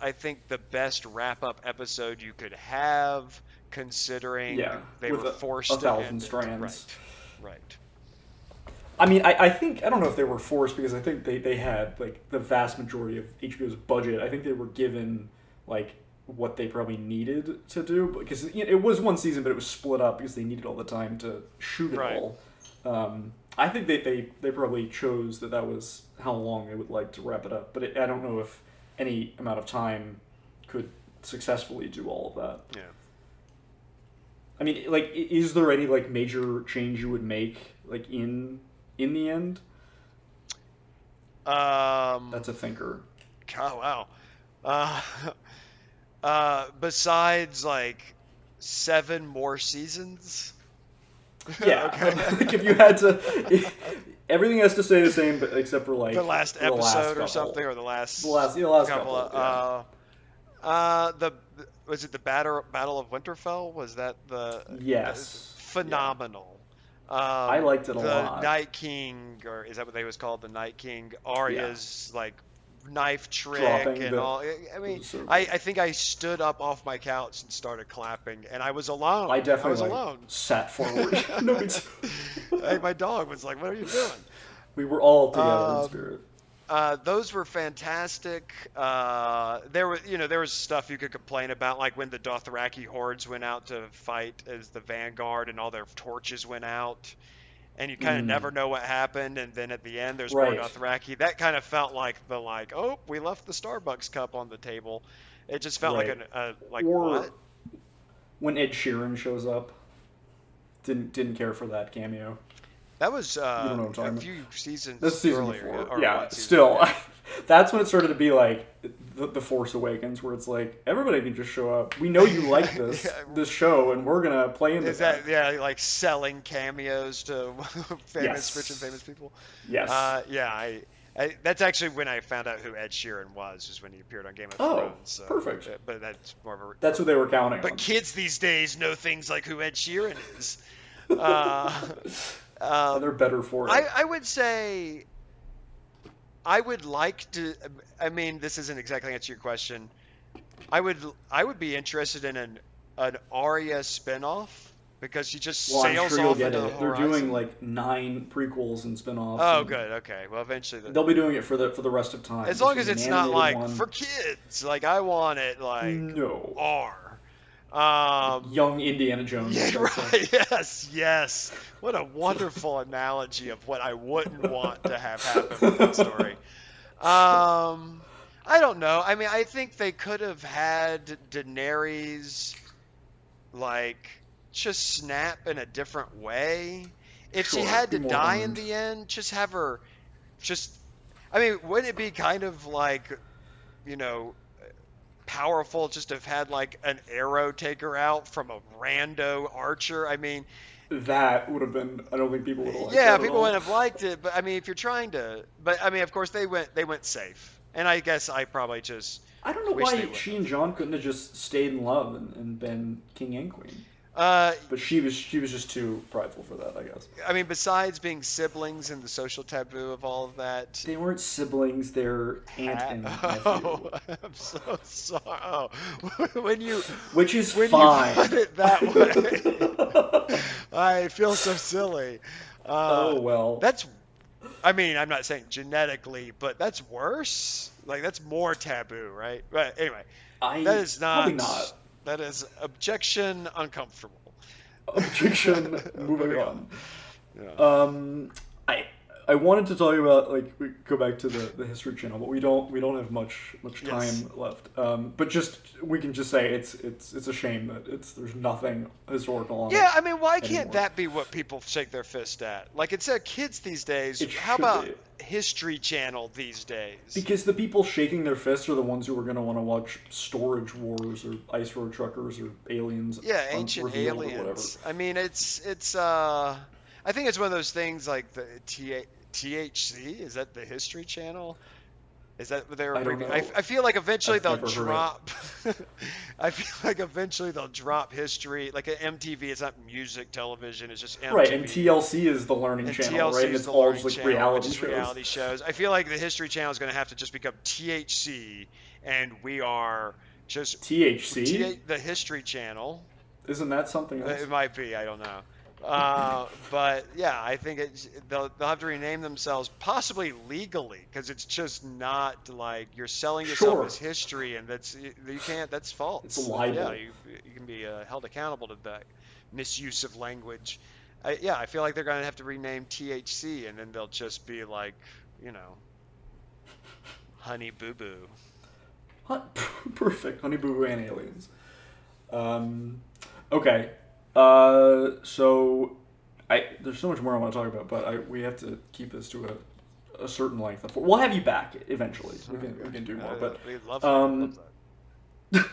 I think, the best wrap up episode you could have, considering Yeah, they were a- forced a to thousand end it. strands. Right. Right. I mean, I, I think I don't know if they were forced because I think they, they had like the vast majority of HBO's budget. I think they were given like what they probably needed to do because you know, it was one season, but it was split up because they needed all the time to shoot it Right. all. Um, I think they, they they probably chose that that was how long they would like to wrap it up, but it, I don't know if any amount of time could successfully do all of that. Yeah. I mean, like, is there any like major change you would make like in in the end? Um, That's a thinker. Oh wow. Uh, uh, besides like seven more seasons. Yeah. okay. like if you had to, everything has to stay the same, but except for like the last the last episode or couple. something, or the last The last, the last couple. couple. of, uh, uh, the was it the battle Battle of Winterfell? Was that the Yes. phenomenal? Um, I liked it a the lot. Night King, or is that what they was called? The Night King. Arya's like knife trick Dropping and the- all. I- I mean, I, I think I stood up off my couch and started clapping, and I was alone. I definitely was like, alone. sat forward. no. Hey, my dog was like, "What are you doing?" We were all together in Um, spirit. Uh, those were fantastic. Uh, there was, you know, there was stuff you could complain about, like when the Dothraki hordes went out to fight as the vanguard, and all their torches went out, and you kind of Mm. never know what happened, and then at the end there's Right. more Dothraki. That kind of felt like the like, oh, we left the Starbucks cup on the table. It just felt like Right. an uh, like or what? when Ed Sheeran shows up, didn't didn't care for that cameo. That was uh, don't know what I'm talking a about. few seasons This season earlier. before, or yeah. season Still, that's when it started to be like the, the Force Awakens, where it's like everybody can just show up. We know you like this Yeah. this show, and we're gonna play into Is that yeah, like selling cameos to famous, Yes. rich and famous people? Yes. Uh, yeah, I, I. That's actually when I found out who Ed Sheeran was, was when he appeared on Game of Oh, Thrones. So, perfect. But that's more of a. That's what they were counting But on. kids these days know things like who Ed Sheeran is. Uh, And they're better for it. I, I would say I would like to I mean this isn't exactly answer your question. I would I would be interested in an an Arya spinoff because she just well, sails sure off into the They're horizon. doing like nine prequels and spin-offs. Oh and good, okay. Well eventually the, They'll be doing it for the for the rest of time. as long as it's not like one. for kids. Like I want it like no R. Um young Indiana Jones. Yeah, right. Yes, yes. What a wonderful analogy of what I wouldn't want to have happen with that story. Um, I don't know. I mean, I think they could have had Daenerys like just snap in a different way. If she had to die in the end, just have her just I mean, wouldn't it be kind of like, you know, powerful just to have had like an arrow take her out from a rando archer? I mean, That would have been. I don't think people would have liked yeah, people wouldn't have liked it, but I mean, if you're trying to, but I mean, of course they went they went safe, and I guess I probably just I don't know why she and Jon couldn't have just stayed in love and, and been king and queen. Uh, But she was she was just too prideful for that, I guess. I mean, besides being siblings and the social taboo of all of that. They weren't siblings; they're aunt and nephew, Oh, I'm so sorry. Oh, when you which is when fine. you put it that way, I feel so silly. Uh, oh well. That's, I mean, I'm not saying genetically, but that's worse. Like that's more taboo, right? But anyway, I that is not. probably not. That is objection uncomfortable. Objection. moving on. Yeah. Um, I I wanted to talk about like we go back to the, the history channel, but we don't we don't have much much time Yes. left. Um, but just we can just say it's it's it's a shame that it's there's nothing historical on Yeah. I mean, why can't that be what people shake their fist at? Like it's uh, kids these days. It How about be. History Channel these days? Because the people shaking their fists are the ones who are going to want to watch Storage Wars or Ice Road Truckers or Aliens. yeah, ancient aliens. I mean, it's it's. uh I think it's one of those things like the T- THC. Is that the History Channel? Is that what they're I don't abbrevi- know. I, I feel like eventually I've they'll never heard it. drop. I feel like eventually they'll drop history. Like at MTV, it's not music television. It's just MTV. Right, and TLC is the learning And channel, TLC right? And it's all just like channel, reality shows. reality shows. I feel like the History Channel is going to have to just become THC, and we are just THC? T- the History Channel. Isn't that something else? It might be. I don't know. Uh, but yeah, I think it's they'll, they'll have to rename themselves possibly legally because it's just not like you're selling yourself Sure. as history, and that's you can't. That's false. It's a libel. Yeah, you, you can be uh, held accountable to that misuse of language. I, yeah, I feel like they're gonna have to rename THC, and then they'll just be like, you know, Honey Boo Boo. Perfect. Honey Boo Boo and Aliens. Um, okay. Uh, so I there's so much more I want to talk about, but I we have to keep this to a, a certain length. We'll have you back eventually. We can we can do more, but um,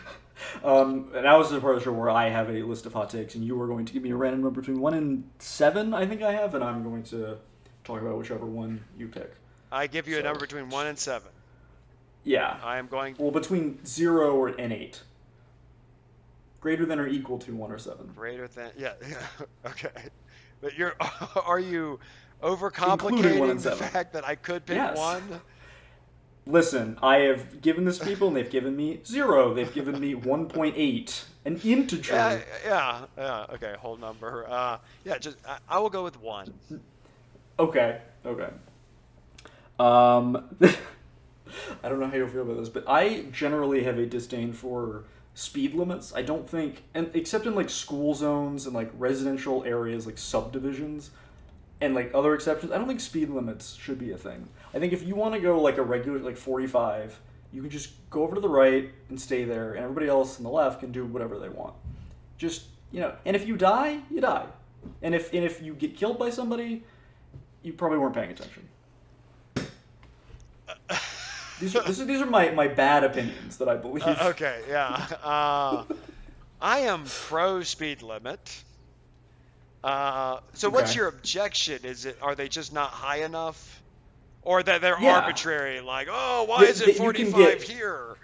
um, now is the part of the show where I have a list of hot takes, and you are going to give me a random number between one and seven. I think I have, and I'm going to talk about whichever one you pick. I give you a number between one and seven. Yeah. I am going Well, between zero or and eight. Greater than or equal to one or seven. greater than yeah, yeah okay but you're are you one overcomplicating the seven. fact that i could pick Yes. one Listen, I have given this people, and they've given me zero. They've given me 1.8, an integer. Yeah, yeah, yeah. Okay, whole number. Uh, yeah, just I, I will go with one. Okay, okay. Um, I don't know how you feel about this, but I generally have a disdain for speed limits. I don't think, and except in like school zones and like residential areas, like subdivisions, and like other exceptions, I don't think speed limits should be a thing. I think if you want to go like a regular like forty five, you can just go over to the right and stay there, and everybody else on the left can do whatever they want. Just you know, and if you die, you die, and if and if you get killed by somebody, you probably weren't paying attention. These are, this is, these are my, my bad opinions that I believe. Uh, okay, yeah. Uh, I am pro speed limit. Uh, so what's your objection? Is it are they just not high enough, or that they're Yeah. arbitrary? Like, oh, why That- is it 45 here?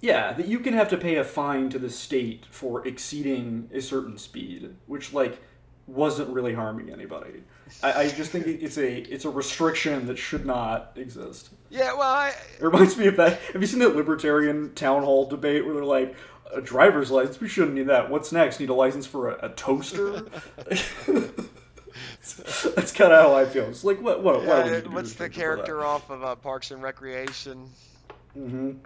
Yeah, that you can have to pay a fine to the state for exceeding a certain speed, which like wasn't really harming anybody. I, I just think it's a it's a restriction that should not exist. Yeah, well, I, It reminds me of that. Have you seen that libertarian town hall debate where they're like, a driver's license? We shouldn't need that. What's next? Need a license for a, a toaster? That's kind of how I feel. It's like, what? What? what yeah, do we need to do what's the character off of uh, Parks and Recreation? that?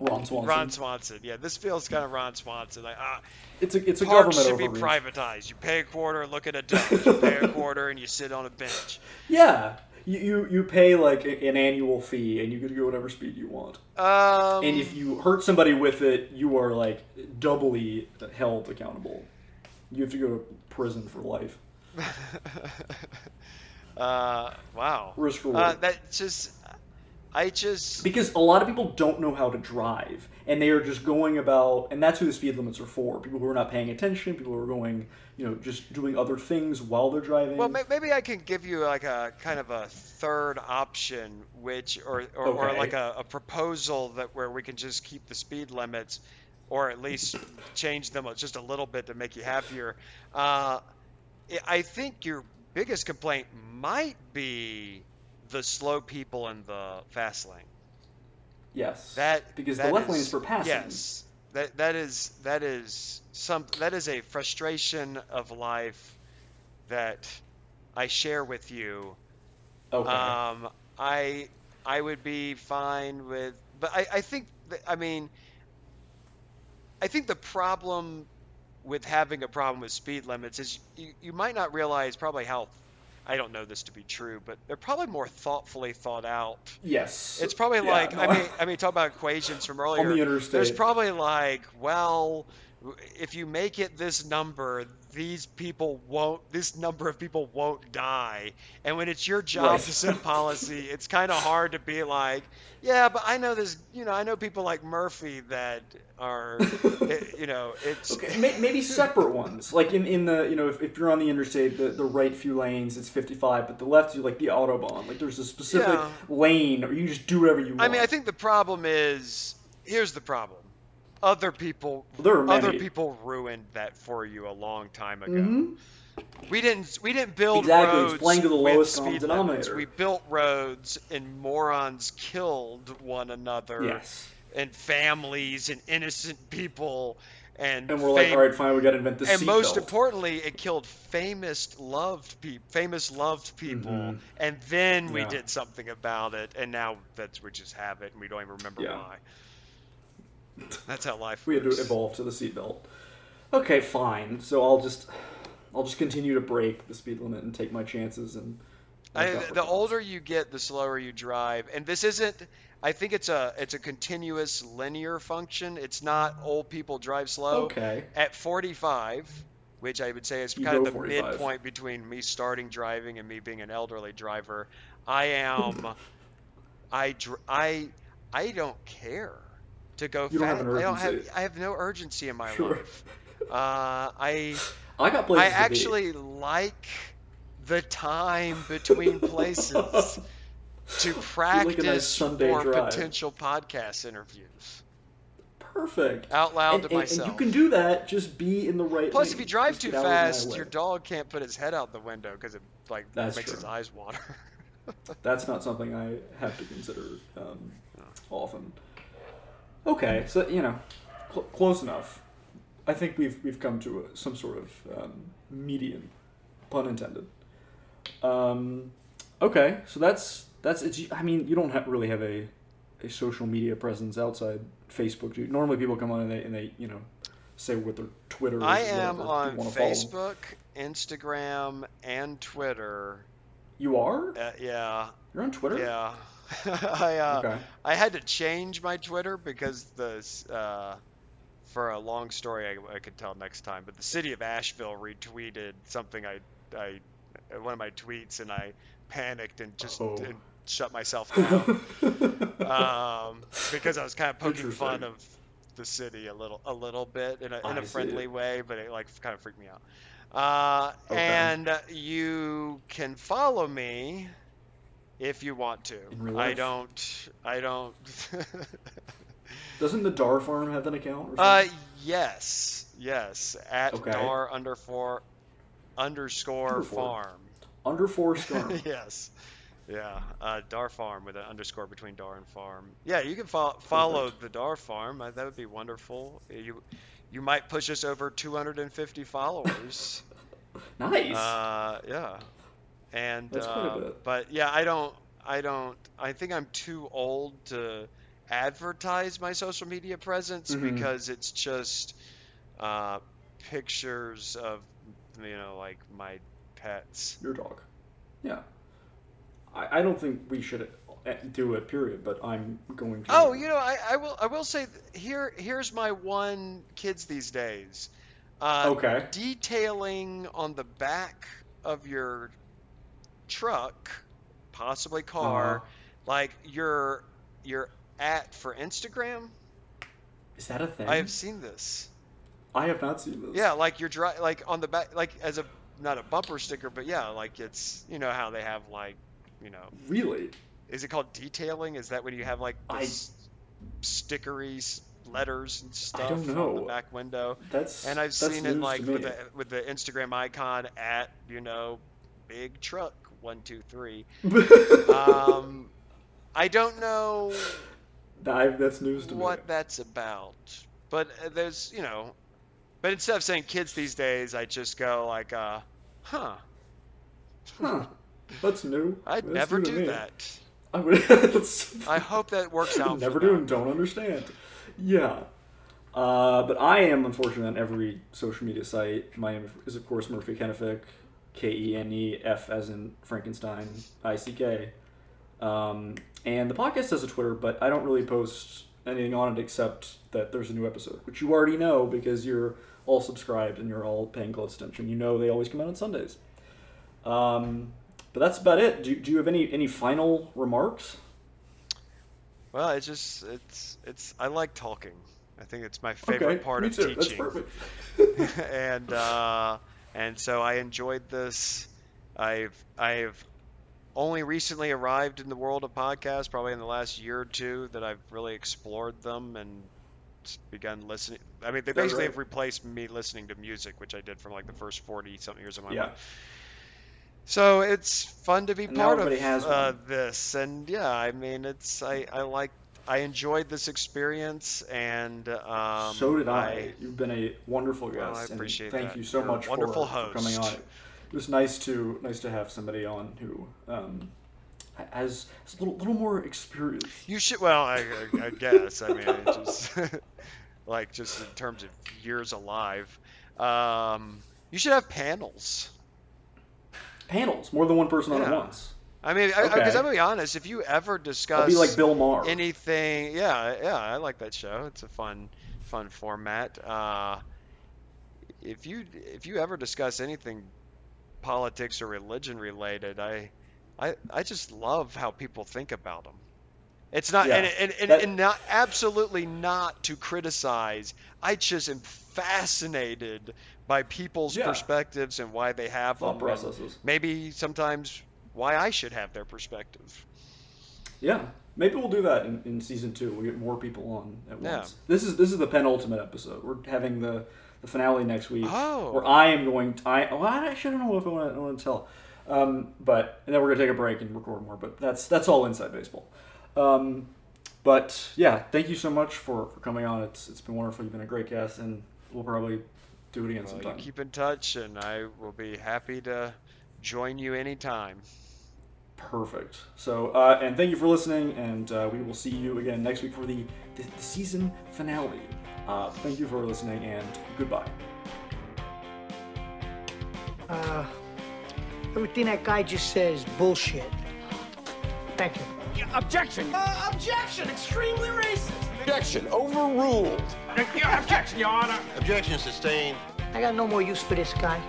Ron Swanson. Ron Swanson. Yeah, this feels kind of Ron Swanson. Like, ah, It's a it's a parks government should be overreach. privatized. You pay a quarter, look at a duck. You pay a quarter, and you sit on a bench. Yeah, you, you you pay like a- an annual fee, and you can go whatever speed you want. Um, And if you hurt somebody with it, you are like doubly held accountable. You have to go to prison for life. uh, wow. Risk reward. Uh, that just, I just, Because a lot of people don't know how to drive, and they are just going about, and that's who the speed limits are for. People who are not paying attention, people who are going, you know, just doing other things while they're driving. well, maybe I can give you like a kind of a third option, which, or, or, or like a, a proposal that where we can just keep the speed limits, or at least change them just a little bit to make you happier. Uh, I think your biggest complaint might be the slow people in the fast lane. yes, That because that the left lane is for passing. Yes, that that is that is some that is a frustration of life that I share with you. Okay. Um, I I would be fine with, but I I think that, I mean I think the problem with having a problem with speed limits is you, you might not realize probably how I don't know this to be true, but they're probably more thoughtfully thought out. yes. It's probably Yeah, like no, I mean I mean talk about equations from earlier. the interstate. There's probably like well, if you make it this number, these people won't. This number of people won't die. And when it's your job Right. to set policy, it's kind of hard to be like, yeah, but I know this. You know, I know people like Murphy that are, it- eh, you know, it's Okay, maybe separate ones. Like in, in the you know if, if you're on the interstate, the, the right few lanes it's 55, but the left is like the autobahn. Like there's a specific Yeah. lane, or you just do whatever you want. I mean, I think the problem is here's the problem. Other people, other people ruined that for you a long time ago. Mhm. We didn't, we didn't build Exactly, roads playing to the lowest speed limits. We built roads, and morons killed one another, yes. and families, and innocent people, and And we're like, all right, fine, we got to invent the and most seatbelt. importantly, it killed famous loved people, famous loved people, Mhm. and then we Yeah. did something about it, and now that's we just have it, and we don't even remember Yeah. why. That's how life we had to evolve to the seatbelt. Okay, fine. So I'll just I'll just continue to break the speed limit and take my chances and. I, look out for the older you get, the slower you drive, and this isn't. I think it's a it's a continuous linear function. It's not old people drive slow. Okay. At 45, which I would say is You kind of the 45. midpoint between me starting driving and me being an elderly driver, I am. I I I don't care to go You fast. I don't have. I have no urgency in my Sure. life. Uh, I I got places I actually like the time between places to practice nice for drive. potential podcast interviews perfect out loud and, to and- myself. and you can do that. Just be in the right. Place. Plus, lane. if you drive Just too get out of my fast, your dog can't put his head out the window because it like That's makes his eyes water. that's not something I have to consider um, often. Okay, so you know, cl- close enough. I think we've we've come to a, some sort of um, median, pun intended. Um, okay, so that's that's it's. I mean, you don't have, really have a a social media presence outside Facebook. Do you? Normally, people come on and they and they you know say what their Twitter. Is, I am on people wanna follow. Facebook, Instagram, and Twitter. You are? Uh, yeah, You're on Twitter? yeah. I uh, Okay. I had to change my Twitter because the uh, for a long story I, I could tell next time. But the city of Asheville retweeted something I I one of my tweets and I panicked and just Oh. and shut myself down um, because I was kind of poking fun of the city a little a little bit in a, in a friendly way, but it like kind of freaked me out. Uh, Okay. And you can follow me if you want to. In real I don't. I don't. Doesn't the Dar Farm have an account? Or uh, something? yes, yes. At Okay. dar under four underscore Under four. farm. Under four star. yes. Yeah, uh, Dar Farm with an underscore between Dar and Farm. Yeah, you can fo- follow Perfect. the Dar Farm. Uh, that would be wonderful. You you might push us over 250 followers. nice. Uh, yeah, and That's quite a bit. but yeah, I don't, I don't, I think I'm too old to advertise my social media presence Mhm. because it's just uh, pictures of you know like my pets. Your dog. Yeah. I, I don't think we should uh, do it, period, but I'm going to. Oh, you know, I, I will I will say here here's my one kids these days. Uh, Okay. Detailing on the back of your truck, possibly car, Uh-huh. like your your at for Instagram. Is that a thing? I have seen this. I have not seen this. Yeah, like you're dri- like on the back, like as a not a bumper sticker, but yeah, like it's you know how they have like you know Really? is it called detailing? Is that when you have like I- stickery letters and stuff on the back window? That's. And I've that's seen it like with the with the Instagram icon at you know big truck one two three. Um, I don't know I- that's news to what me. that's about, but uh, there's you know, but instead of saying kids these days, I just go like, uh, huh, Huh. That's new. I'd That's never new do that. I would. I hope that works out. Never do and don't understand. Yeah. Uh, but I am unfortunately on every social media site. My name is of course Murphy Kenefick, K E N E F as in Frankenstein, I C K. Um, and the podcast has a Twitter, but I don't really post anything on it except that there's a new episode, which you already know because you're all subscribed and you're all paying close attention. You know they always come out on Sundays. Um, but that's about it. Do, do you have any any final remarks? Well, it's just it's it's I like talking. I think it's my favorite okay, part me of too. That's teaching. perfect. and uh, and so I enjoyed this. I've I've only recently arrived in the world of podcasts, probably in the last year or two, that I've really explored them and begun listening. I mean, they basically right. have replaced me listening to music, which I did for like the first forty something years of my Yeah. life. So it's fun to be And part of uh, this, and yeah, I mean, it's I, I like I enjoyed this experience, and um, so did I. You've been a wonderful guest. Well, I and Thank that. you so You're much wonderful for, for coming on. It was nice to nice to have somebody on who um, has, has a little little more experience. You should. Well, I, I, I guess. I mean, just like just in terms of years alive. Um, you should have panels. Panels, more than one person on at Yeah. once. I mean, because Okay. I'm gonna be honest. If you ever discuss I'll be like Bill Maher. anything, yeah, yeah, I like that show. It's a fun, fun format. Uh, if you if you ever discuss anything politics or religion related, I, I, I just love how people think about them. It's not, Yeah, and, and, and, that- and not absolutely not to criticize. I just am fascinated by people's Yeah. perspectives and why they have Thought them. processes. Maybe sometimes why I should have their perspective. Yeah, maybe we'll do that in, in season two. We'll get more people on at Yeah. once. This is this is the penultimate episode. We're having the, the finale next week. Oh. Where I am going. To, I well, I actually don't know if I want to, I want to tell. Um, but and then we're gonna take a break and record more. But that's that's all inside baseball. Um, but yeah, thank you so much for, for coming on. It's it's been wonderful. You've been a great guest, and we'll probably do it again Well, sometime. keep in touch, and I will be happy to join you anytime. Perfect. So, uh, and thank you for listening, and uh, we will see you again next week for the, the, the season finale. Uh, thank you for listening, and goodbye. Uh, everything that guy just says bullshit. Thank you. Objection! Uh, objection! Extremely racist! Objection! Overruled! Objection, Your Honor! Objection sustained. I got no more use for this guy.